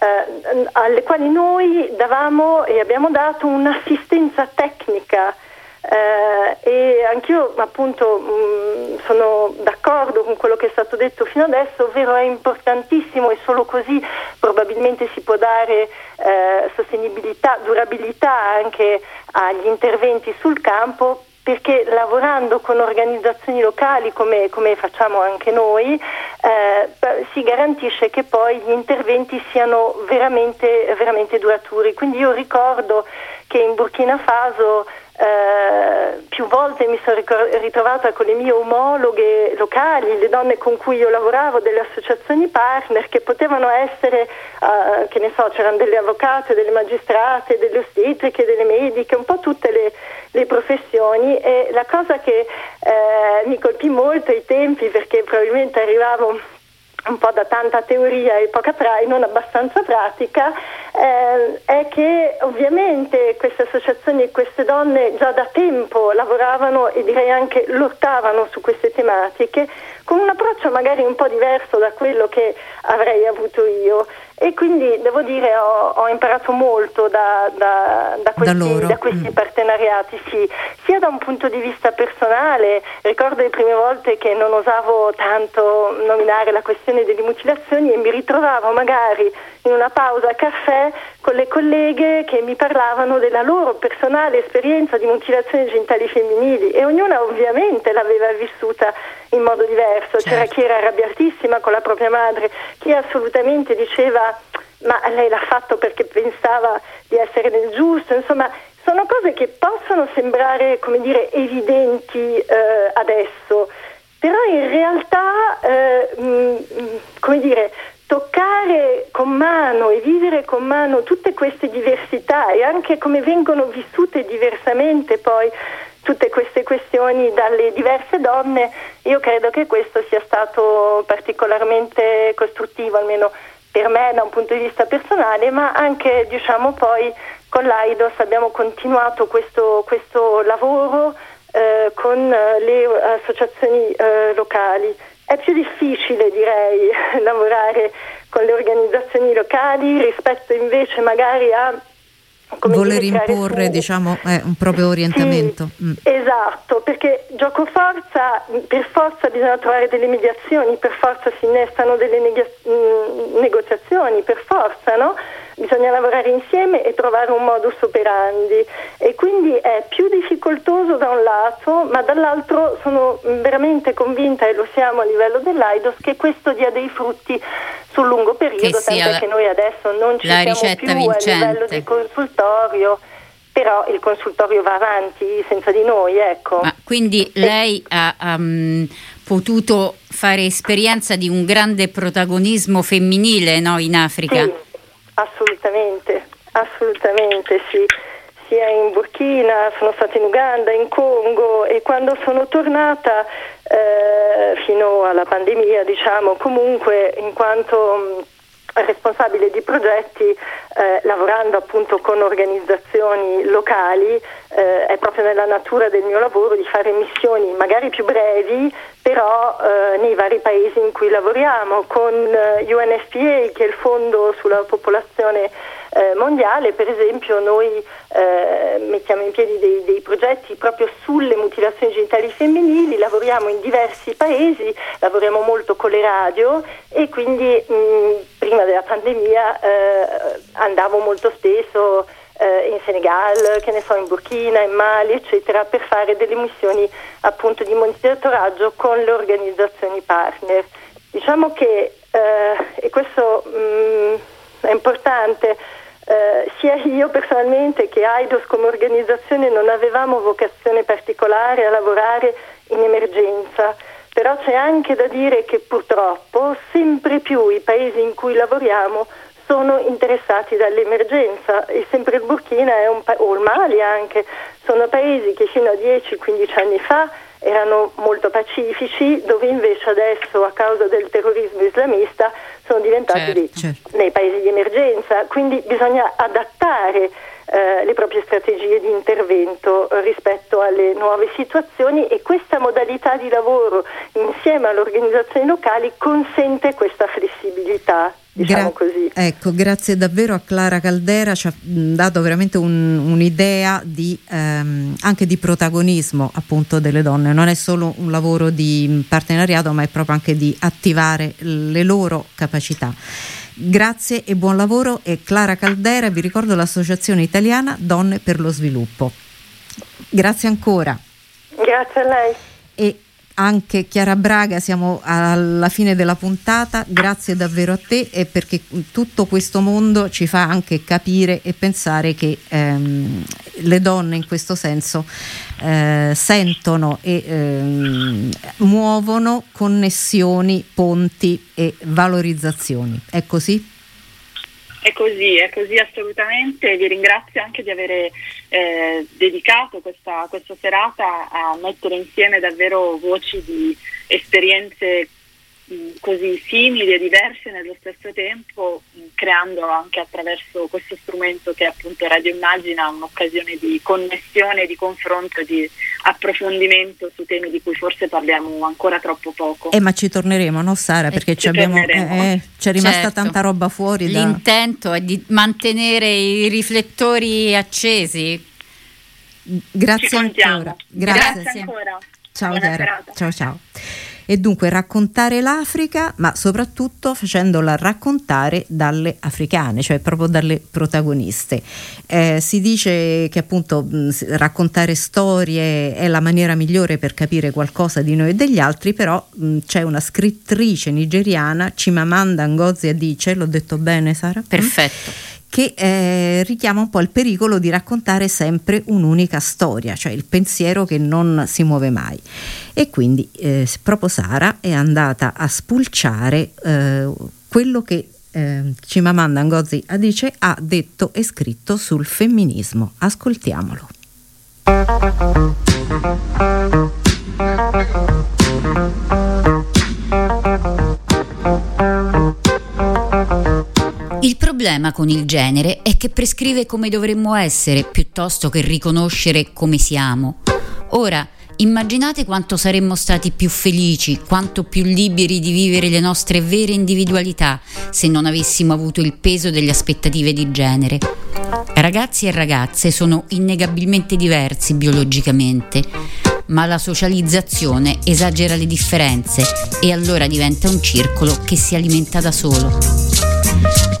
eh, alle quali noi davamo e abbiamo dato un'assistenza tecnica. Eh, e anch'io appunto mh, mm, sono d'accordo con quello che è stato detto fino adesso, ovvero è importantissimo e solo così probabilmente si può dare eh, sostenibilità, durabilità anche agli interventi sul campo perché lavorando con organizzazioni locali come, come facciamo anche noi eh, si garantisce che poi gli interventi siano veramente, veramente duraturi. Quindi io ricordo che in Burkina Faso eh, più volte mi sono ritrovata con le mie omologhe locali, le donne con cui io lavoravo, delle associazioni partner che potevano essere, uh, che ne so, c'erano delle avvocate, delle magistrate, delle ostetriche, delle mediche, un po' tutte le, le professioni. E la cosa che eh, mi colpì molto ai tempi perché probabilmente arrivavo un po' da tanta teoria e poca pra- non abbastanza pratica, eh, è che ovviamente queste associazioni e queste donne già da tempo lavoravano e direi anche lottavano su queste tematiche con un approccio magari un po' diverso da quello che avrei avuto io e quindi devo dire ho, ho imparato molto da, da, da questi, da questi mm. partenariati, sì, sia da un punto di vista personale, ricordo le prime volte che non osavo tanto nominare la questione delle mutilazioni e mi ritrovavo magari in una pausa a caffè con le colleghe che mi parlavano della loro personale esperienza di mutilazioni genitali femminili e ognuna ovviamente l'aveva vissuta in modo diverso. Certo. C'era chi era arrabbiatissima con la propria madre, chi assolutamente diceva ma lei l'ha fatto perché pensava di essere nel giusto, insomma sono cose che possono sembrare come dire evidenti eh, adesso, però in realtà eh, mh, mm, mm, come dire toccare con mano e vivere con mano tutte queste diversità e anche come vengono vissute diversamente poi tutte queste questioni dalle diverse donne, io credo che questo sia stato particolarmente costruttivo, almeno per me da un punto di vista personale, ma anche diciamo poi con l'AIDOS abbiamo continuato questo, questo lavoro eh, con le associazioni eh, locali. È più difficile direi lavorare con le organizzazioni locali rispetto invece magari a voler dire, imporre diciamo, eh, un proprio orientamento. Sì, mm. Esatto, perché gioco forza, per forza bisogna trovare delle mediazioni, per forza si innestano delle neg- mm, negoziazioni, per forza, no? Bisogna lavorare insieme e trovare un modus operandi e quindi è più difficoltoso da un lato, ma dall'altro sono veramente convinta e lo siamo a livello dell'AIDOS che questo dia dei frutti sul lungo periodo, tanto che noi adesso non ci siamo più vincente. a livello di consultorio però il consultorio va avanti senza di noi, ecco. Ma quindi lei ha um, potuto fare esperienza di un grande protagonismo femminile no, in Africa? Sì, assolutamente, assolutamente sì. Sia in Burkina, sono stata in Uganda, in Congo e quando sono tornata eh, fino alla pandemia, diciamo, comunque in quanto responsabile di progetti eh, lavorando appunto con organizzazioni locali, eh, è proprio nella natura del mio lavoro di fare missioni magari più brevi, però eh, nei vari paesi in cui lavoriamo, con eh, UNFPA che è il fondo sulla popolazione eh, mondiale, per esempio noi eh, mettiamo in piedi dei, dei, progetti proprio sulle mutilazioni genitali femminili, lavoriamo in diversi paesi, lavoriamo molto con le radio e quindi mh, prima della pandemia eh, andavo molto spesso eh, in Senegal, che ne so, in Burkina, in Mali, eccetera, per fare delle missioni appunto di monitoraggio con le organizzazioni partner. Diciamo che, eh, e questo mh, è importante, eh, sia io personalmente che AIDOS come organizzazione non avevamo vocazione particolare a lavorare in emergenza, però c'è anche da dire che purtroppo sempre più i paesi in cui lavoriamo sono interessati dall'emergenza e sempre il Burkina pa- o il Mali anche sono paesi che fino a 10-15 anni fa erano molto pacifici, dove invece adesso a causa del terrorismo islamista sono diventati certo, dei, certo. dei paesi di emergenza, quindi bisogna adattare eh, le proprie strategie di intervento rispetto alle nuove situazioni e questa modalità di lavoro insieme alle organizzazioni locali consente questa flessibilità. Diciamo Gra- ecco, grazie davvero a Clara Caldera, ci ha dato veramente un, un'idea di, ehm, anche di protagonismo appunto delle donne, non è solo un lavoro di partenariato ma è proprio anche di attivare le loro capacità. Grazie e buon lavoro e Clara Caldera, vi ricordo l'Associazione Italiana Donne per lo Sviluppo. Grazie ancora. Grazie a lei. E anche Chiara Braga, siamo alla fine della puntata, grazie davvero a te e perché tutto questo mondo ci fa anche capire e pensare che ehm, le donne in questo senso eh, sentono e ehm, muovono connessioni, ponti e valorizzazioni. È così? È così, è così assolutamente. Vi ringrazio anche di aver eh, dedicato questa, questa serata a mettere insieme davvero voci di esperienze così simili e diverse nello stesso tempo, creando anche attraverso questo strumento che è appunto Radio Immagina un'occasione di connessione, di confronto, di approfondimento su temi di cui forse parliamo ancora troppo poco. Eh, ma ci torneremo, no Sara? Perché ci abbiamo, eh, eh, c'è rimasta certo. tanta roba fuori. Da... L'intento è di mantenere i riflettori accesi. Grazie ancora. Grazie. Grazie ancora. Ciao Chiara. Ciao ciao e dunque raccontare l'Africa, ma soprattutto facendola raccontare dalle africane, cioè proprio dalle protagoniste. Eh, si dice che appunto mh, raccontare storie è la maniera migliore per capire qualcosa di noi e degli altri, però mh, c'è una scrittrice nigeriana, Chimamanda Ngozi Adichie, l'ho detto bene Sara? Perfetto che eh, richiama un po' il pericolo di raccontare sempre un'unica storia, cioè il pensiero che non si muove mai. E quindi eh, proprio Sara è andata a spulciare eh, quello che eh, Cimamanda Ngozi Adice ha detto e scritto sul femminismo. Ascoltiamolo. Il problema con il genere è che prescrive come dovremmo essere piuttosto che riconoscere come siamo. Ora, immaginate quanto saremmo stati più felici, quanto più liberi di vivere le nostre vere individualità se non avessimo avuto il peso delle aspettative di genere. Ragazzi e ragazze sono innegabilmente diversi biologicamente, ma la socializzazione esagera le differenze e allora diventa un circolo che si alimenta da solo.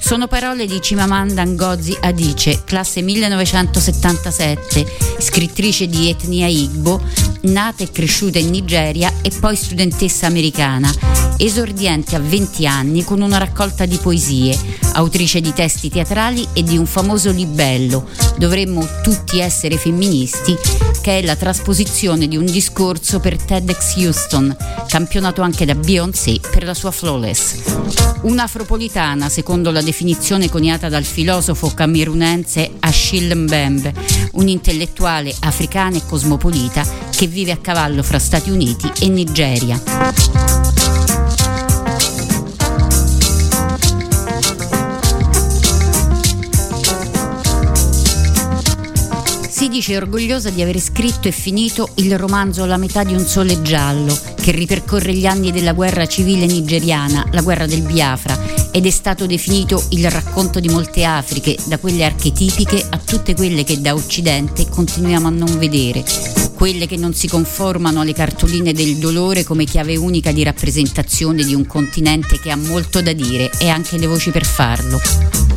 Sono parole di Cimamanda Ngozi Adice, classe 1977, scrittrice di etnia Igbo, nata e cresciuta in Nigeria e poi studentessa americana, esordiente a 20 anni con una raccolta di poesie, autrice di testi teatrali e di un famoso libello, Dovremmo tutti essere femministi, che è la trasposizione di un discorso per TEDx Houston, campionato anche da Beyoncé per la sua Flawless. Un'afropolitana, secondo la definizione coniata dal filosofo camerunense Achille Mbembe, un'intellettuale africana e cosmopolita che vive a cavallo fra Stati Uniti e Nigeria. Si dice orgogliosa di aver scritto e finito il romanzo La metà di un sole giallo, che ripercorre gli anni della guerra civile nigeriana, la guerra del Biafra, ed è stato definito il racconto di molte Afriche, da quelle archetipiche a tutte quelle che da Occidente continuiamo a non vedere, quelle che non si conformano alle cartoline del dolore come chiave unica di rappresentazione di un continente che ha molto da dire e anche le voci per farlo.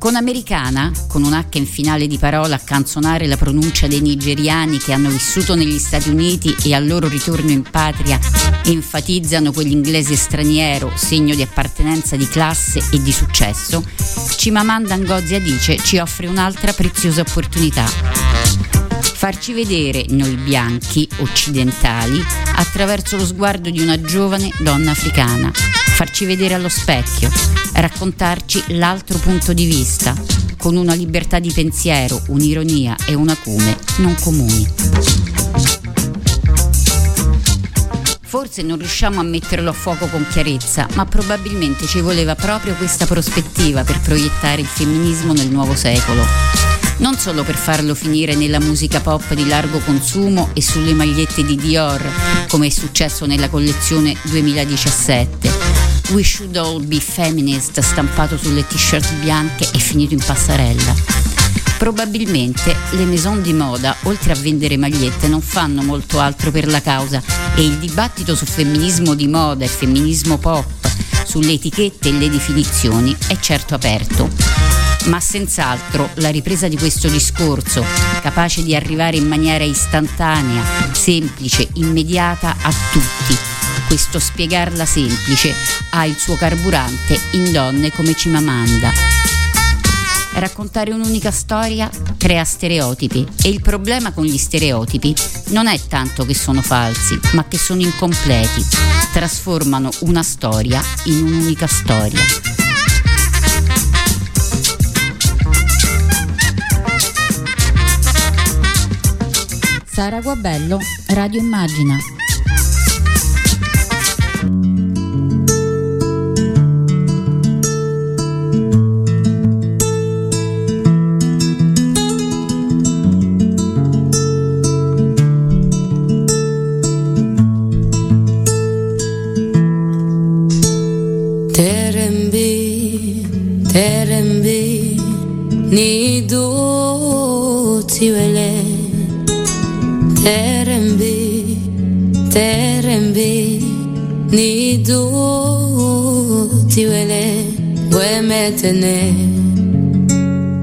Con Americana, con un H in finale di parola a canzonare la pronuncia dei nigeriani che hanno vissuto negli Stati Uniti e al loro ritorno in patria enfatizzano quell'inglese straniero, segno di appartenenza di classe e di successo, Cimamanda Ngozi Adice ci offre un'altra preziosa opportunità. Farci vedere noi bianchi occidentali attraverso lo sguardo di una giovane donna africana, farci vedere allo specchio, raccontarci l'altro punto di vista, con una libertà di pensiero, un'ironia e un acume non comuni. Forse non riusciamo a metterlo a fuoco con chiarezza, ma probabilmente ci voleva proprio questa prospettiva per proiettare il femminismo nel nuovo secolo non solo per farlo finire nella musica pop di largo consumo e sulle magliette di Dior, come è successo nella collezione 2017. We Should All Be Feminist stampato sulle t-shirt bianche e finito in passarella. Probabilmente le maison di moda, oltre a vendere magliette, non fanno molto altro per la causa e il dibattito su femminismo di moda e femminismo pop, sulle etichette e le definizioni è certo aperto ma senz'altro la ripresa di questo discorso, capace di arrivare in maniera istantanea, semplice, immediata a tutti. Questo spiegarla semplice ha il suo carburante in donne come Cimamanda. Raccontare un'unica storia crea stereotipi e il problema con gli stereotipi non è tanto che sono falsi, ma che sono incompleti. Trasformano una storia in un'unica storia. Sara Guabello, Radio Immagina. zibele Terenbi, terenbi Ni du zibele Guemetene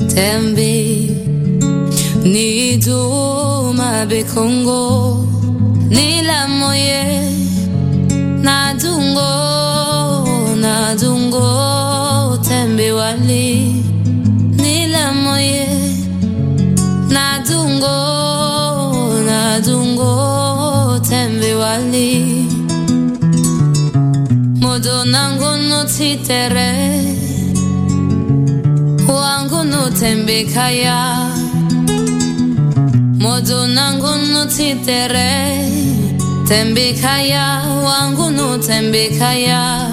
Tembi Ni du mabe kongo bekaya moyo nangu nutitere tembekaya wangu kaya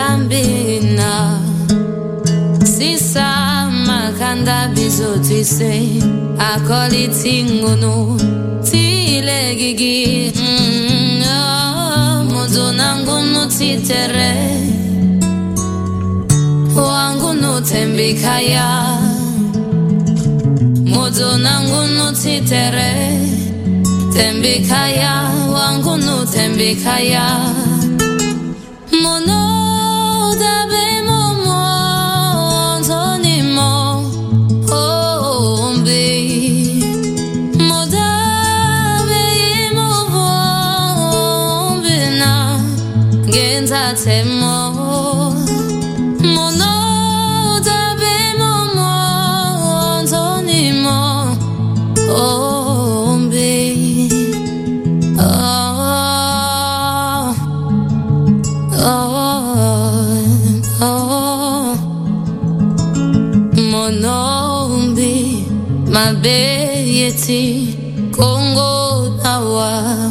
I'm bina Sisa makanda bizo tise Akoli tingunu Tile gigi. Mm, oh, Mudu nangu nutitere Wangu nutembikaya Mudu nangu nutitere Tembikaya Wangu nutembikaya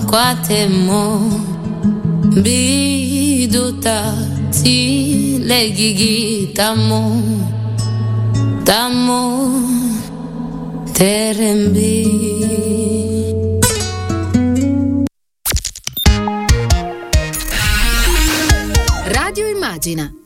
nawa kwatemo biduta tilegigi tamo tamo terembi Radio Immagina.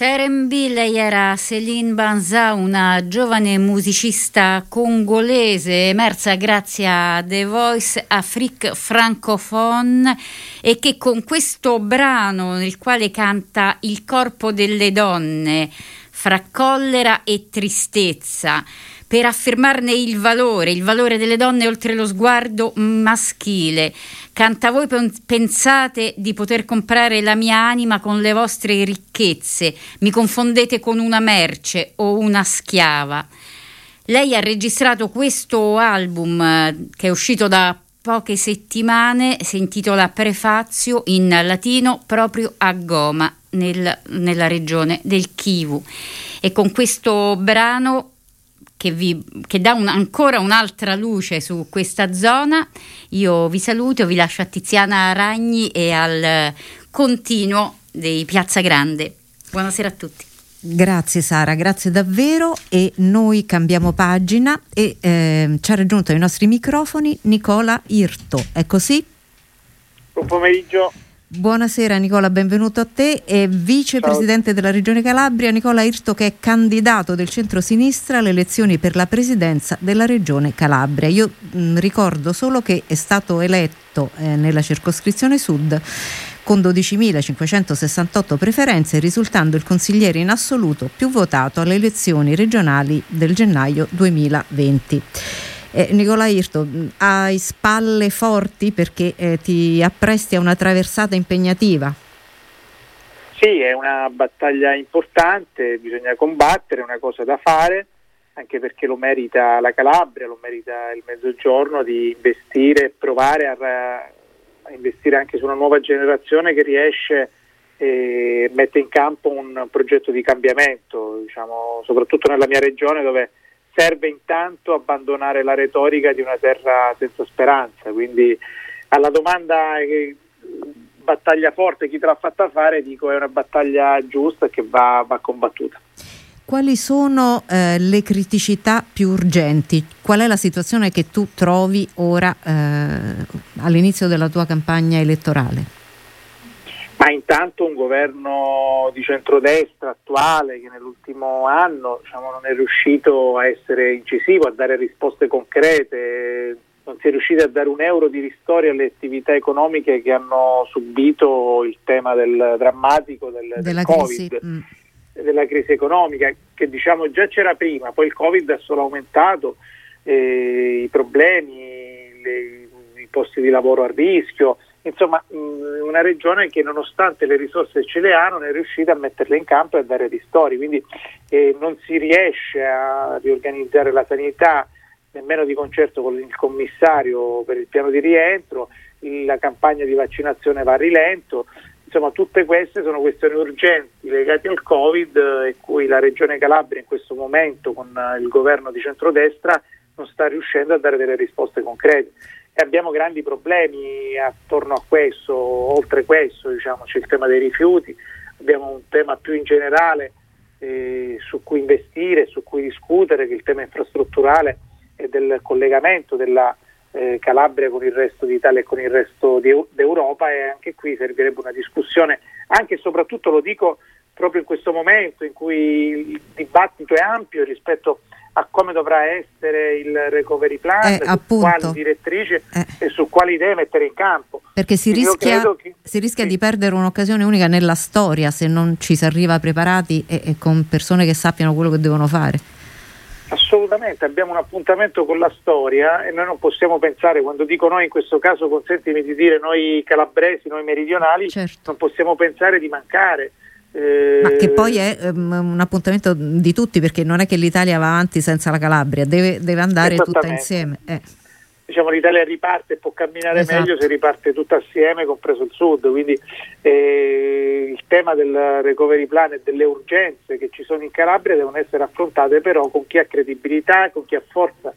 Terembi, lei era Céline Banza, una giovane musicista congolese emersa grazie a The Voice Afrique Francophone e che con questo brano nel quale canta il corpo delle donne fra collera e tristezza per affermarne il valore, il valore delle donne oltre lo sguardo maschile. Canta voi pensate di poter comprare la mia anima con le vostre ricchezze, mi confondete con una merce o una schiava. Lei ha registrato questo album eh, che è uscito da poche settimane, si intitola Prefazio in latino proprio a Goma, nel, nella regione del Kivu. E con questo brano che, vi, che dà un, ancora un'altra luce su questa zona. Io vi saluto, vi lascio a Tiziana Ragni e al continuo dei Piazza Grande. Buonasera a tutti. Grazie Sara, grazie davvero e noi cambiamo pagina e eh, ci ha raggiunto ai nostri microfoni Nicola Irto, è così? Buon pomeriggio. Buonasera Nicola, benvenuto a te. È vicepresidente della Regione Calabria, Nicola Irto che è candidato del centro-sinistra alle elezioni per la presidenza della Regione Calabria. Io mh, ricordo solo che è stato eletto eh, nella circoscrizione sud con 12.568 preferenze, risultando il consigliere in assoluto più votato alle elezioni regionali del gennaio 2020. Eh, Nicola Irto, hai spalle forti perché eh, ti appresti a una traversata impegnativa. Sì, è una battaglia importante, bisogna combattere, è una cosa da fare, anche perché lo merita la Calabria, lo merita il Mezzogiorno di investire e provare a, a, investire anche su una nuova generazione che riesce e mette in campo un progetto di cambiamento, diciamo, soprattutto nella mia regione dove serve intanto abbandonare la retorica di una terra senza speranza. Quindi alla domanda che battaglia forte, chi te l'ha fatta fare, dico è una battaglia giusta che va, va combattuta. Quali sono eh, le criticità più urgenti? Qual è la situazione che tu trovi ora eh, all'inizio della tua campagna elettorale? Ma intanto un governo di centrodestra attuale che nell'ultimo anno diciamo, non è riuscito a essere incisivo, a dare risposte concrete, non si è riuscito a dare un euro di ristori alle attività economiche che hanno subito il tema del drammatico del, del Covid. Mm. della crisi economica che diciamo già c'era prima, poi il Covid ha solo aumentato eh, i problemi, le, i posti di lavoro a rischio, insomma una regione che nonostante le risorse ce le ha non è riuscita a metterle in campo e a dare ristori, quindi eh, non si riesce a riorganizzare la sanità nemmeno di concerto con il commissario per il piano di rientro, la campagna di vaccinazione va a rilento, insomma tutte queste sono questioni urgenti legate al Covid e cui la Regione Calabria in questo momento con il governo di centrodestra non sta riuscendo a dare delle risposte concrete abbiamo grandi problemi attorno a questo, oltre questo diciamo, c'è il tema dei rifiuti, abbiamo un tema più in generale eh, su cui investire, su cui discutere, che è il tema infrastrutturale e del collegamento della eh, Calabria con il resto d'Italia e con il resto di, d'Europa. E anche qui servirebbe una discussione, anche e soprattutto lo dico proprio in questo momento in cui il dibattito è ampio rispetto a a come dovrà essere il recovery plan, eh, su quali direttrici eh. e su quali idee mettere in campo. Perché si rischia, che, si rischia sì. di perdere un'occasione unica nella storia se non ci si arriva preparati e, e con persone che sappiano quello che devono fare. Assolutamente, abbiamo un appuntamento con la storia e noi non possiamo pensare, quando dico noi in questo caso consentimi di dire noi calabresi, noi meridionali, certo. non possiamo pensare di mancare ma che poi è um, un appuntamento di tutti perché non è che l'Italia va avanti senza la Calabria, deve, deve andare tutta insieme. Eh. Diciamo l'Italia riparte e può camminare esatto. meglio se riparte tutta assieme, compreso il Sud. Quindi eh, il tema del recovery plan e delle urgenze che ci sono in Calabria devono essere affrontate però con chi ha credibilità, con chi ha forza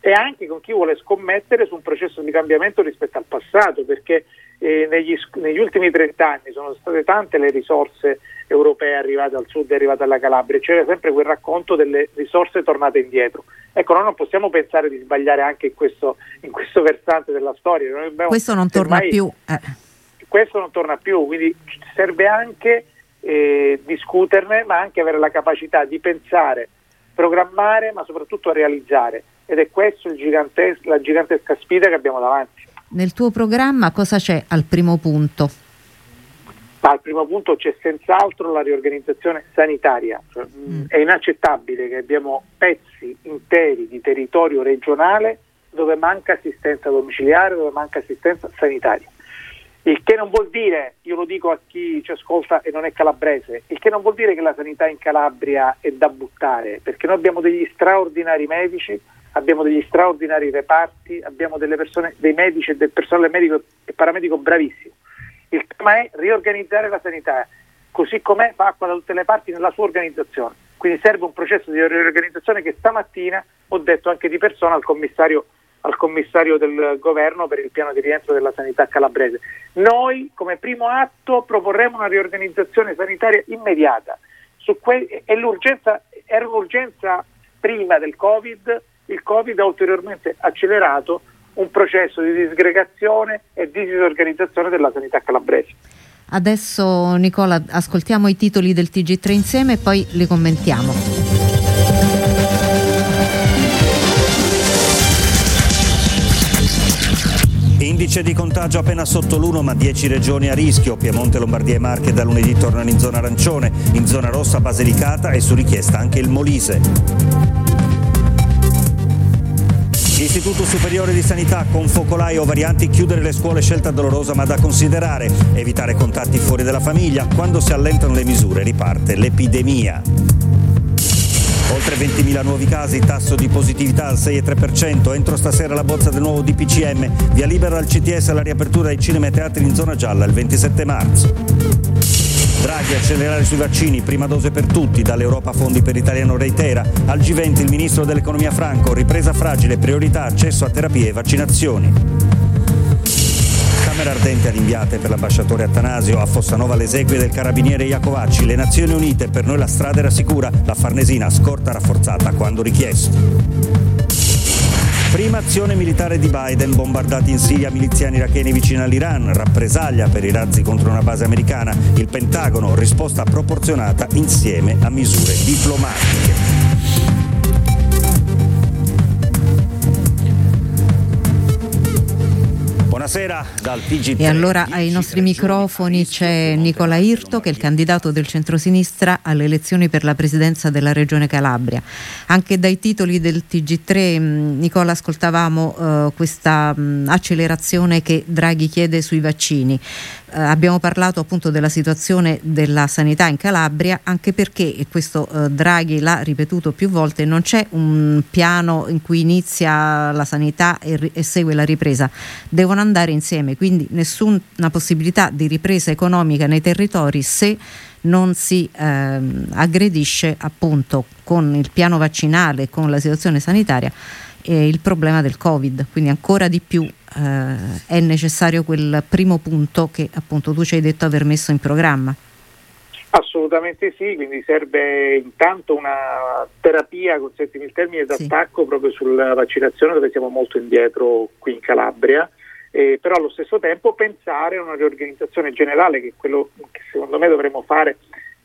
e anche con chi vuole scommettere su un processo di cambiamento rispetto al passato, perché eh, negli, negli, ultimi 30 anni sono state tante le risorse europee arrivate al sud e arrivate alla Calabria, c'era sempre quel racconto delle risorse tornate indietro. Ecco, noi non possiamo pensare di sbagliare anche in questo, in questo versante della storia. Abbiamo, questo non torna più. Eh. Questo non torna più, quindi serve anche eh, discuterne, ma anche avere la capacità di pensare, programmare, ma soprattutto realizzare. Ed è questa gigantes- la gigantesca sfida che abbiamo davanti. Nel tuo programma cosa c'è al primo punto? Al primo punto c'è senz'altro la riorganizzazione sanitaria. Cioè, mm. È inaccettabile che abbiamo pezzi interi di territorio regionale dove manca assistenza domiciliare, dove manca assistenza sanitaria. Il che non vuol dire, io lo dico a chi ci ascolta e non è calabrese, il che non vuol dire che la sanità in Calabria è da buttare, perché noi abbiamo degli straordinari medici, abbiamo degli straordinari reparti, abbiamo persone, dei medici e del personale medico e paramedico bravissimo. Il tema è riorganizzare la sanità, così com'è fa acqua da tutte le parti nella sua organizzazione. Quindi serve un processo di riorganizzazione che stamattina ho detto anche di persona al commissario al commissario del governo per il piano di rientro della sanità calabrese. Noi come primo atto proporremo una riorganizzazione sanitaria immediata. Que- l'urgenza, era un'urgenza prima del Covid, il Covid ha ulteriormente accelerato un processo di disgregazione e di disorganizzazione della sanità calabrese. Adesso Nicola ascoltiamo i titoli del TG3 insieme e poi li commentiamo. Indice di contagio appena sotto l'1 ma 10 regioni a rischio. Piemonte, Lombardia e Marche da lunedì tornano in zona arancione, in zona rossa Basilicata e su richiesta anche il Molise. Istituto Superiore di Sanità con focolai o varianti chiudere le scuole scelta dolorosa ma da considerare, evitare contatti fuori dalla famiglia, quando si allentano le misure riparte l'epidemia. Oltre 20.000 nuovi casi, tasso di positività al 6,3%. Entro stasera la bozza del nuovo DPCM. Via libera al CTS alla riapertura dei cinema e teatri in zona gialla il 27 marzo. Draghi accelerare sui vaccini, prima dose per tutti, dall'Europa fondi per l'italiano reitera, al G20 il ministro dell'economia Franco, ripresa fragile, priorità accesso a terapie e vaccinazioni. Camera ardente all'inviate per l'ambasciatore Attanasio, a Fossanova le esequie del carabiniere Iacovacci, le Nazioni Unite, per noi la strada era sicura, la Farnesina scorta rafforzata quando richiesto. Prima azione militare di Biden, bombardati in Siria miliziani iracheni vicino all'Iran, rappresaglia per i razzi contro una base americana, il Pentagono, risposta proporzionata insieme a misure diplomatiche. Buonasera dal TG3. E allora ai nostri microfoni c'è Nicola Irto che è il candidato del centrosinistra alle elezioni per la presidenza della regione Calabria. Anche dai titoli del TG3 mm, Nicola ascoltavamo uh, questa um, accelerazione che Draghi chiede sui vaccini. Uh, abbiamo parlato appunto della situazione della sanità in Calabria anche perché, e questo uh, Draghi l'ha ripetuto più volte, non c'è un piano in cui inizia la sanità e, e segue la ripresa. Devono andare insieme, quindi nessuna possibilità di ripresa economica nei territori se non si ehm, aggredisce appunto con il piano vaccinale con la situazione sanitaria eh, il problema del Covid, quindi ancora di più eh, è necessario quel primo punto che appunto tu ci hai detto aver messo in programma. Assolutamente sì, quindi serve intanto una terapia, consentimi il termine, d'attacco sì. proprio sulla vaccinazione dove siamo molto indietro qui in Calabria eh, però allo stesso tempo pensare a una riorganizzazione generale che è quello che secondo me dovremmo fare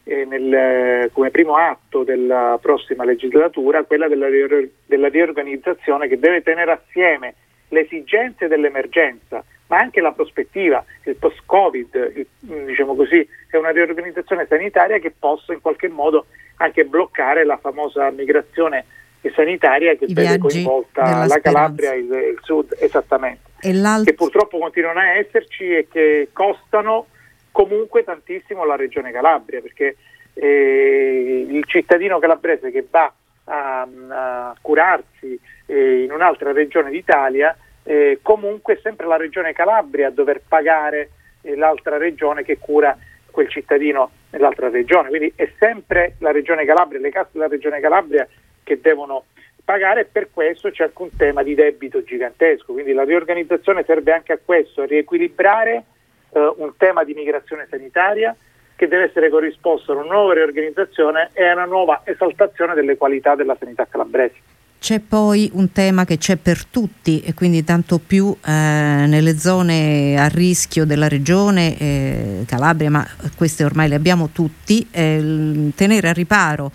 eh, nel, come primo atto della prossima legislatura, quella della, della riorganizzazione che deve tenere assieme le esigenze dell'emergenza ma anche la prospettiva, il post-Covid, il, diciamo così, è una riorganizzazione sanitaria che possa in qualche modo anche bloccare la famosa migrazione sanitaria che vede coinvolta la Calabria e il, il Sud, esattamente. Che purtroppo continuano a esserci e che costano comunque tantissimo la regione Calabria, perché eh, il cittadino calabrese che va a, a curarsi eh, in un'altra regione d'Italia, eh, comunque è sempre la regione Calabria a dover pagare eh, l'altra regione che cura quel cittadino nell'altra regione, quindi è sempre la regione Calabria, le casse della regione Calabria che devono pagare e per questo c'è anche un tema di debito gigantesco, quindi la riorganizzazione serve anche a questo, a riequilibrare eh, un tema di migrazione sanitaria che deve essere corrisposto a una nuova riorganizzazione e a una nuova esaltazione delle qualità della sanità calabrese. C'è poi un tema che c'è per tutti e quindi tanto più eh, nelle zone a rischio della regione eh, Calabria, ma queste ormai le abbiamo tutti, eh, tenere a riparo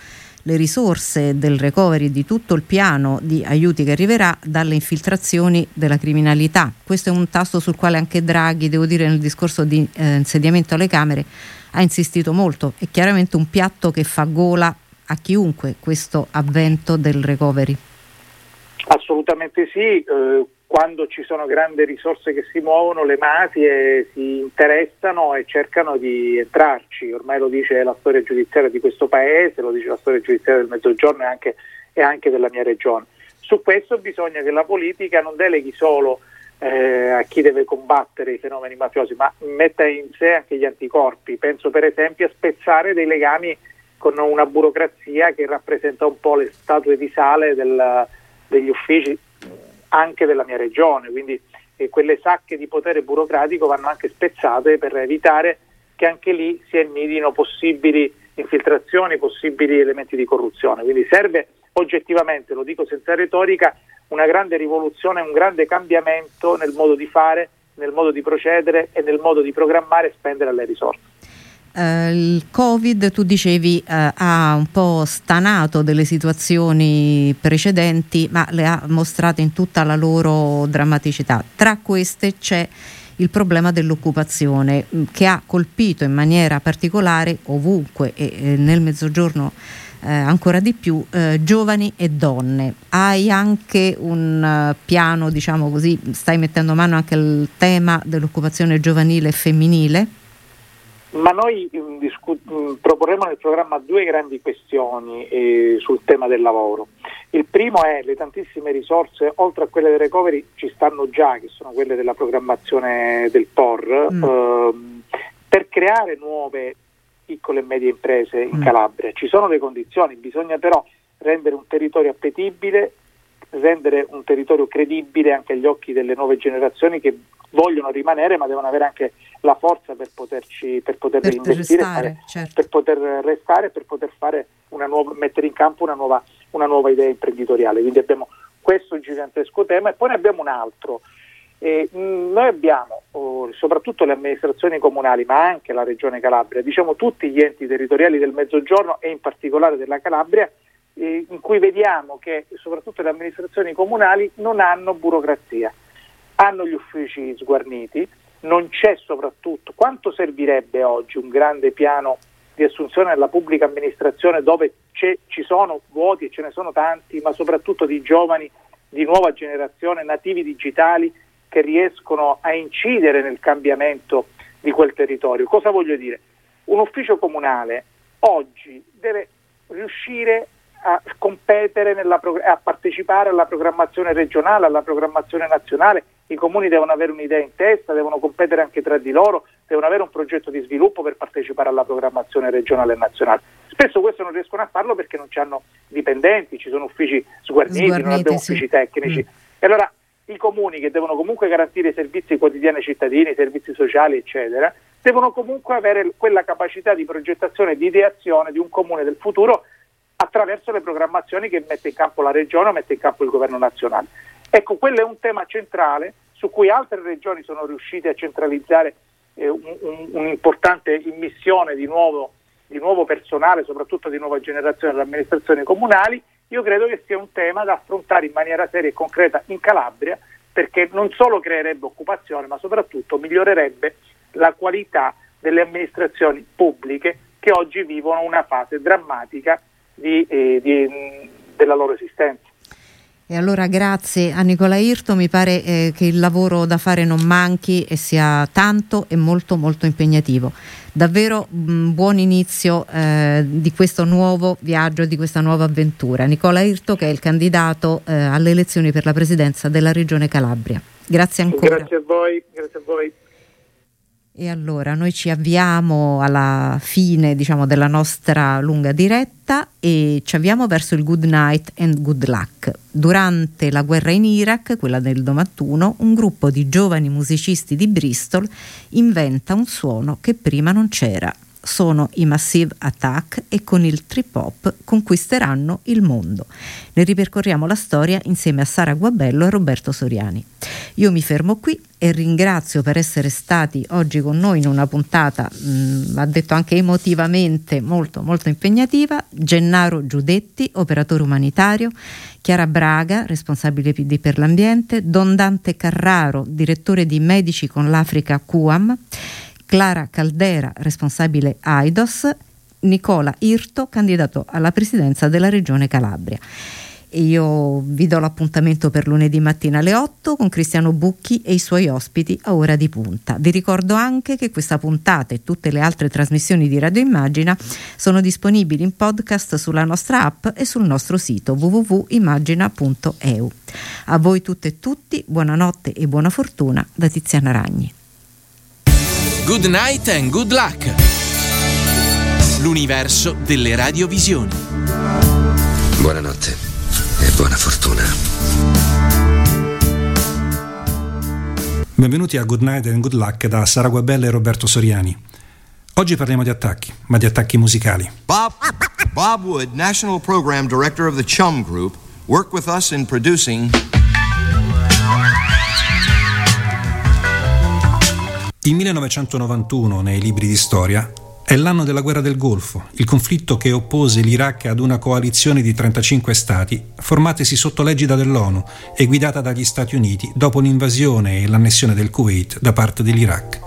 le risorse del recovery di tutto il piano di aiuti che arriverà dalle infiltrazioni della criminalità. Questo è un tasto sul quale anche Draghi, devo dire, nel discorso di eh, insediamento alle Camere ha insistito molto. È chiaramente un piatto che fa gola a chiunque questo avvento del recovery. Assolutamente sì, eh, quando ci sono grandi risorse che si muovono le mafie si interessano e cercano di entrarci, ormai lo dice la storia giudiziaria di questo paese, lo dice la storia giudiziaria del Mezzogiorno e anche, e anche della mia regione. Su questo bisogna che la politica non deleghi solo eh, a chi deve combattere i fenomeni mafiosi, ma metta in sé anche gli anticorpi. Penso per esempio a spezzare dei legami con una burocrazia che rappresenta un po' le statue di sale del, degli uffici anche della mia regione, quindi eh, quelle sacche di potere burocratico vanno anche spezzate per evitare che anche lì si annidino possibili infiltrazioni, possibili elementi di corruzione. Quindi serve oggettivamente, lo dico senza retorica, una grande rivoluzione, un grande cambiamento nel modo di fare, nel modo di procedere e nel modo di programmare e spendere le risorse. Uh, il Covid, tu dicevi, uh, ha un po' stanato delle situazioni precedenti, ma le ha mostrate in tutta la loro drammaticità. Tra queste c'è il problema dell'occupazione mm, che ha colpito in maniera particolare ovunque e, e nel mezzogiorno eh, ancora di più eh, giovani e donne. Hai anche un uh, piano, diciamo così, stai mettendo mano anche al tema dell'occupazione giovanile e femminile? Ma noi mh, mm, discu- mh, mm, proporremo nel programma due grandi questioni eh, sul tema del lavoro. Il primo è le tantissime risorse, oltre a quelle del recovery, ci stanno già, che sono quelle della programmazione del POR, mm. ehm, per creare nuove piccole e medie imprese in mm. Calabria. Ci sono le condizioni, bisogna però rendere un territorio appetibile, rendere un territorio credibile anche agli occhi delle nuove generazioni che vogliono rimanere ma devono avere anche la forza per poterci per poter per investire, restare, fare, certo. per poter restare, per poter fare una nuova, mettere in campo una nuova, una nuova idea imprenditoriale. Quindi abbiamo questo gigantesco tema e poi ne abbiamo un altro. Eh, noi abbiamo, oh, soprattutto le amministrazioni comunali, ma anche la Regione Calabria, diciamo tutti gli enti territoriali del Mezzogiorno e in particolare della Calabria, eh, in cui vediamo che soprattutto le amministrazioni comunali non hanno burocrazia, hanno gli uffici sguarniti, non c'è soprattutto quanto servirebbe oggi un grande piano di assunzione nella pubblica amministrazione dove ci sono vuoti e ce ne sono tanti, ma soprattutto di giovani di nuova generazione, nativi digitali che riescono a incidere nel cambiamento di quel territorio. Cosa voglio dire? Un ufficio comunale oggi deve riuscire a competere, nella, a partecipare alla programmazione regionale, alla programmazione nazionale. I comuni devono avere un'idea in testa, devono competere anche tra di loro, devono avere un progetto di sviluppo per partecipare alla programmazione regionale e nazionale. Spesso questo non riescono a farlo perché non hanno dipendenti, ci sono uffici sguarniti, sguarniti non abbiamo sì. uffici tecnici. Mm. E allora i comuni che devono comunque garantire i servizi quotidiani ai cittadini, i servizi sociali, eccetera, devono comunque avere quella capacità di progettazione e di ideazione di un comune del futuro attraverso le programmazioni che mette in campo la regione o mette in campo il governo nazionale. Ecco, quello è un tema centrale su cui altre regioni sono riuscite a centralizzare eh, un, un, un'importante immissione di nuovo, di nuovo personale, soprattutto di nuova generazione delle amministrazioni comunali. Io credo che sia un tema da affrontare in maniera seria e concreta in Calabria perché non solo creerebbe occupazione, ma soprattutto migliorerebbe la qualità delle amministrazioni pubbliche che oggi vivono una fase drammatica di, eh, di, della loro esistenza. E allora grazie a Nicola Irto, mi pare eh, che il lavoro da fare non manchi e sia tanto e molto molto impegnativo. Davvero mh, buon inizio eh, di questo nuovo viaggio, di questa nuova avventura. Nicola Irto che è il candidato eh, alle elezioni per la presidenza della Regione Calabria. Grazie ancora. Grazie a voi, grazie a voi. E allora noi ci avviamo alla fine diciamo, della nostra lunga diretta e ci avviamo verso il good night and good luck. Durante la guerra in Iraq, quella del 91, un gruppo di giovani musicisti di Bristol inventa un suono che prima non c'era. Sono i Massive Attack e con il trip hop conquisteranno il mondo. Ne ripercorriamo la storia insieme a Sara Guabello e Roberto Soriani. Io mi fermo qui e ringrazio per essere stati oggi con noi in una puntata, mh, va detto anche emotivamente molto molto impegnativa, Gennaro Giudetti, operatore umanitario, Chiara Braga, responsabile PD per l'ambiente, Don Dante Carraro, direttore di Medici con l'Africa QAM, Clara Caldera, responsabile AIDOS, Nicola Irto, candidato alla presidenza della Regione Calabria. Io vi do l'appuntamento per lunedì mattina alle 8 con Cristiano Bucchi e i suoi ospiti a ora di punta. Vi ricordo anche che questa puntata e tutte le altre trasmissioni di Radio Immagina sono disponibili in podcast sulla nostra app e sul nostro sito www.immagina.eu. A voi tutte e tutti, buonanotte e buona fortuna da Tiziana Ragni. Good night and good luck. L'universo delle radiovisioni. Buonanotte e buona fortuna. Benvenuti a Good Night and Good Luck da Sara Guabella e Roberto Soriani. Oggi parliamo di attacchi, ma di attacchi musicali. Bob, Bob Wood, National Program Director of the Chum Group, worked with us in producing. Il 1991, nei libri di storia, è l'anno della guerra del Golfo, il conflitto che oppose l'Iraq ad una coalizione di 35 stati, formatesi sotto l'egida dell'ONU e guidata dagli Stati Uniti dopo l'invasione e l'annessione del Kuwait da parte dell'Iraq.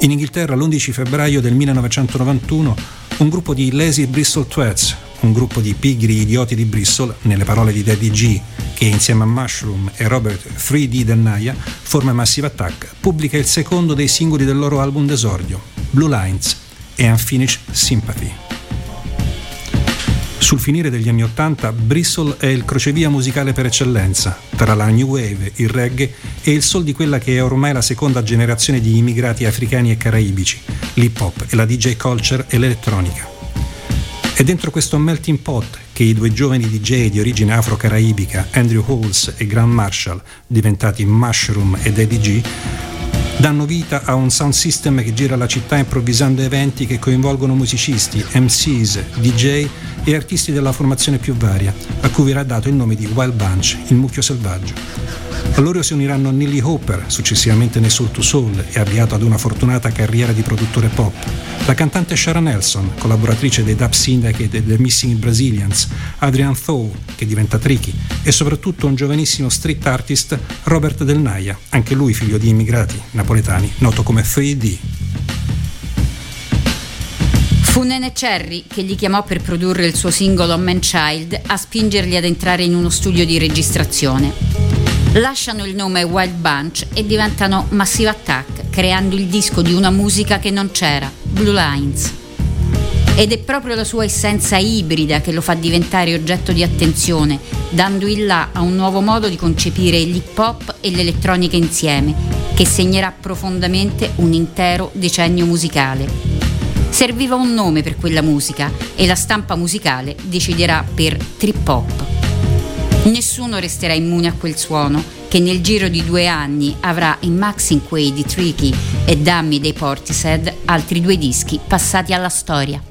In Inghilterra l'11 febbraio del 1991 un gruppo di Lazy Bristol Twats, un gruppo di pigri idioti di Bristol, nelle parole di Daddy G, che insieme a Mushroom e Robert 3D Dennaya forma Massive Attack, pubblica il secondo dei singoli del loro album d'esordio, Blue Lines, e Unfinished Sympathy. Sul finire degli anni Ottanta, Bristol è il crocevia musicale per eccellenza, tra la new wave, il reggae e il soul di quella che è ormai la seconda generazione di immigrati africani e caraibici, l'hip hop e la DJ culture e l'elettronica. È dentro questo melting pot che i due giovani DJ di origine afro-caraibica, Andrew Halls e Grant Marshall, diventati Mushroom e Daddy G, danno vita a un sound system che gira la città improvvisando eventi che coinvolgono musicisti, MCs, DJ e artisti della formazione più varia, a cui verrà dato il nome di Wild Bunch, il mucchio selvaggio. A loro si uniranno Nilly Hopper, successivamente nei Soul to Soul e avviato ad una fortunata carriera di produttore pop, la cantante Sharon Nelson, collaboratrice dei Dub Syndicate e dei Missing Brazilians, Adrian Thaw, che diventa Tricky, e soprattutto un giovanissimo street artist, Robert Del Naya, anche lui figlio di immigrati napoletani, noto come 3D. Fu Nene Cherry che gli chiamò per produrre il suo singolo Man Child a spingerli ad entrare in uno studio di registrazione lasciano il nome Wild Bunch e diventano Massive Attack, creando il disco di una musica che non c'era, Blue Lines. Ed è proprio la sua essenza ibrida che lo fa diventare oggetto di attenzione, dando il là a un nuovo modo di concepire l'hip hop e l'elettronica insieme, che segnerà profondamente un intero decennio musicale. Serviva un nome per quella musica e la stampa musicale deciderà per trip hop. Nessuno resterà immune a quel suono che nel giro di due anni avrà in Maxin Quay di Tricky e Dummy dei Portishead altri due dischi passati alla storia.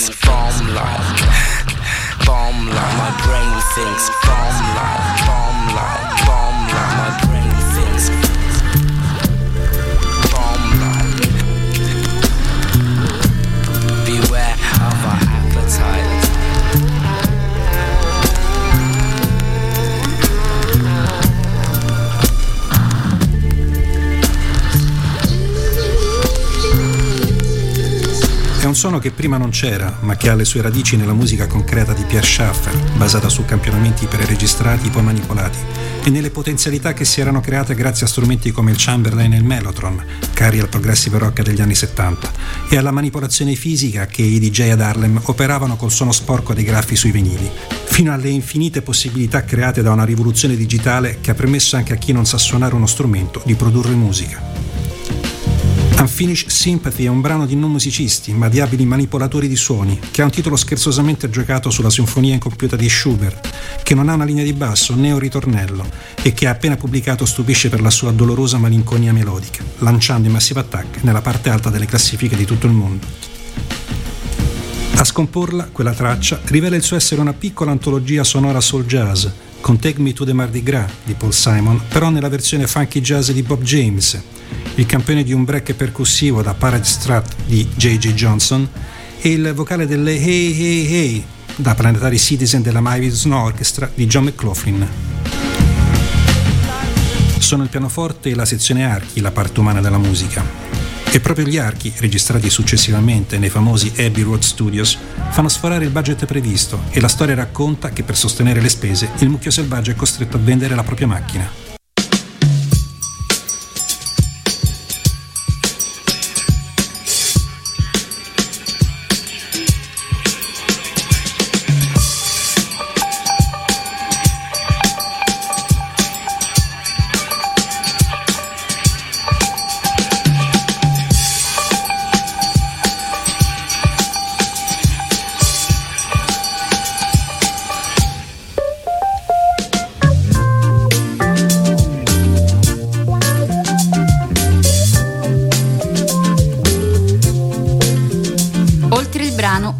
Thinks bomb like, bomb like. My brain thinks bomb like, bomb like, suono che prima non c'era, ma che ha le sue radici nella musica concreta di Pierre Schaeffer, basata su campionamenti preregistrati poi manipolati, e nelle potenzialità che si erano create grazie a strumenti come il Chamberlain e il Mellotron, cari al progressive rock degli anni 70, e alla manipolazione fisica che i DJ ad Harlem operavano col suono sporco dei graffi sui vinili, fino alle infinite possibilità create da una rivoluzione digitale che ha permesso anche a chi non sa suonare uno strumento di produrre musica. Unfinished Sympathy è un brano di non musicisti, ma di abili manipolatori di suoni, che ha un titolo scherzosamente giocato sulla sinfonia incompiuta di Schubert, che non ha una linea di basso né un ritornello e che appena pubblicato stupisce per la sua dolorosa malinconia melodica, lanciando i Massive Attack nella parte alta delle classifiche di tutto il mondo. A scomporla, quella traccia rivela il suo essere una piccola antologia sonora soul jazz, con Take Me to the Mardi Gras di Paul Simon, però nella versione funky jazz di Bob James, il campione di un break percussivo da Parade Strat di J.J. Johnson e il vocale delle Hey Hey Hey da Planetary Citizen della Mavis Orchestra di John McLaughlin. Sono il pianoforte e la sezione archi la parte umana della musica. E proprio gli archi, registrati successivamente nei famosi Abbey Road Studios, fanno sforare il budget previsto e la storia racconta che per sostenere le spese il mucchio selvaggio è costretto a vendere la propria macchina.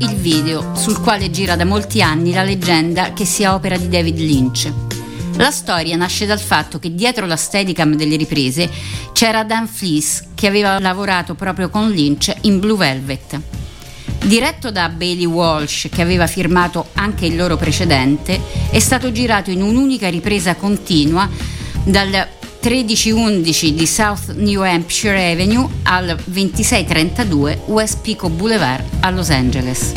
Il video, sul quale gira da molti anni la leggenda che sia opera di David Lynch. La storia nasce dal fatto che dietro la steadicam delle riprese c'era Dan Fleece che aveva lavorato proprio con Lynch in Blue Velvet. Diretto da Bailey Walsh, che aveva firmato anche il loro precedente, è stato girato in un'unica ripresa continua dal 1311 di South New Hampshire Avenue al 2632 West Pico Boulevard a Los Angeles.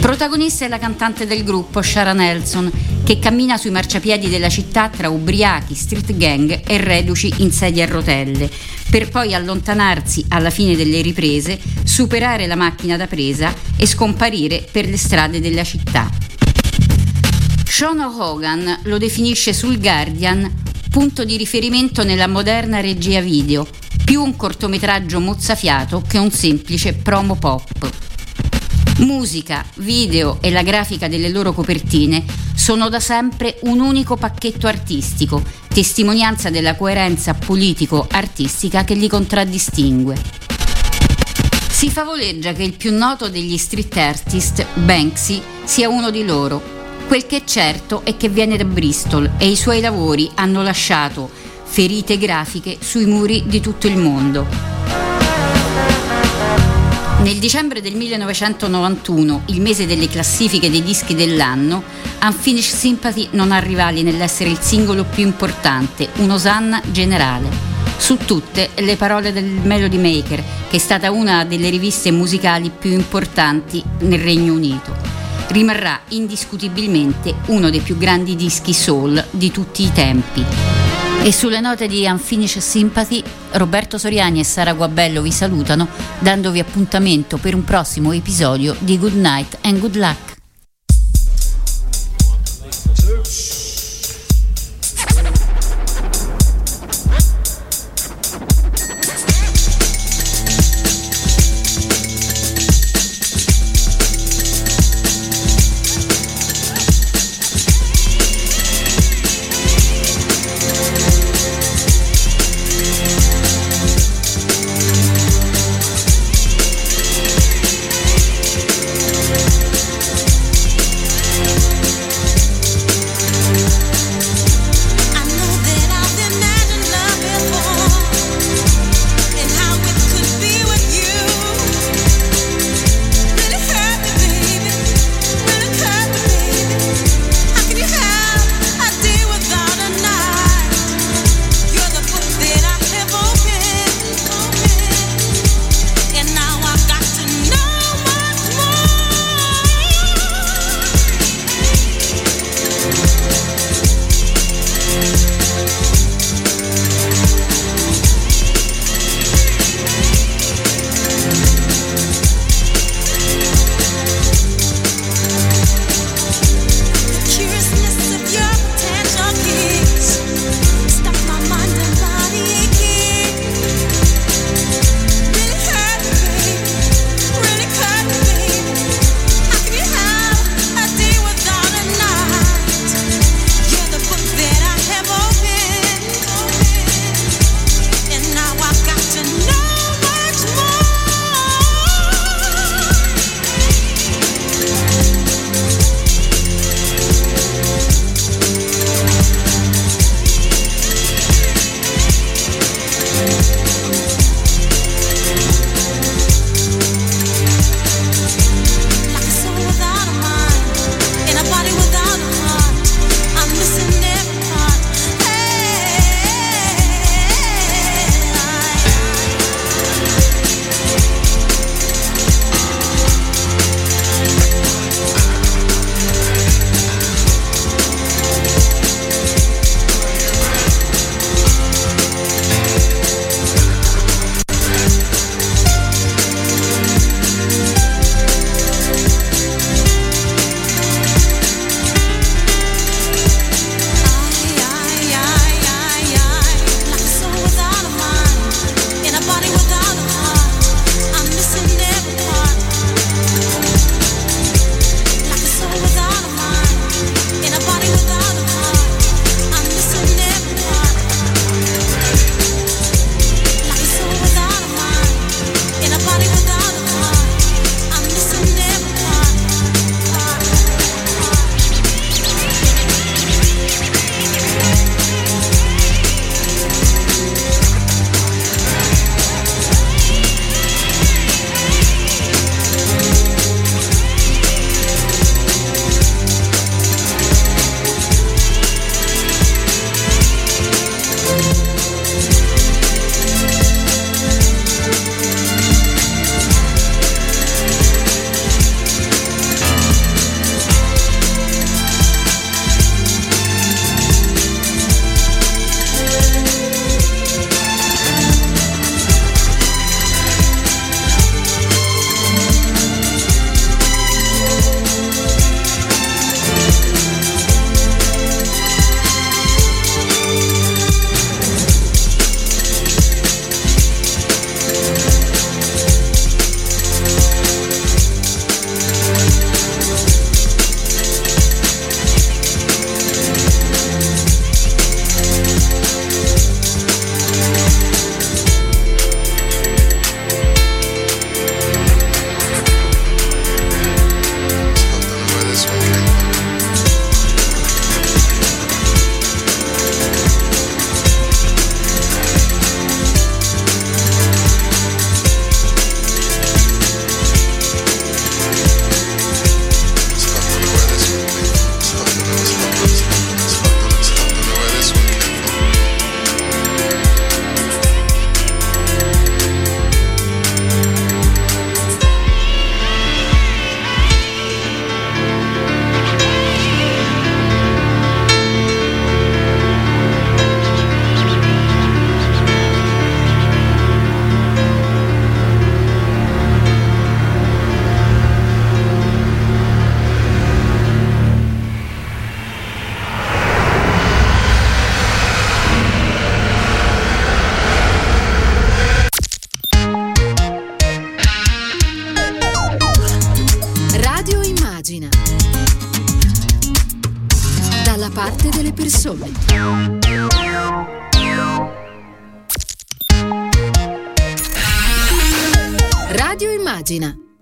Protagonista è la cantante del gruppo Shara Nelson, che cammina sui marciapiedi della città tra ubriachi, street gang e reduci in sedie a rotelle, per poi allontanarsi alla fine delle riprese, superare la macchina da presa e scomparire per le strade della città. Sean Hogan lo definisce sul Guardian punto di riferimento nella moderna regia video, più un cortometraggio mozzafiato che un semplice promo pop. Musica, video e la grafica delle loro copertine sono da sempre un unico pacchetto artistico, testimonianza della coerenza politico-artistica che li contraddistingue. Si favoleggia che il più noto degli street artist, Banksy, sia uno di loro. Quel che è certo è che viene da Bristol e i suoi lavori hanno lasciato ferite grafiche sui muri di tutto il mondo. Nel dicembre del 1991, il mese delle classifiche dei dischi dell'anno, Unfinished Sympathy non ha rivali nell'essere il singolo più importante, un'osanna generale. Su tutte le parole del Melody Maker, che è stata una delle riviste musicali più importanti nel Regno Unito. Rimarrà indiscutibilmente uno dei più grandi dischi soul di tutti i tempi. E sulle note di Unfinished Sympathy, Roberto Soriani e Sara Guabello vi salutano, dandovi appuntamento per un prossimo episodio di Good Night and Good Luck.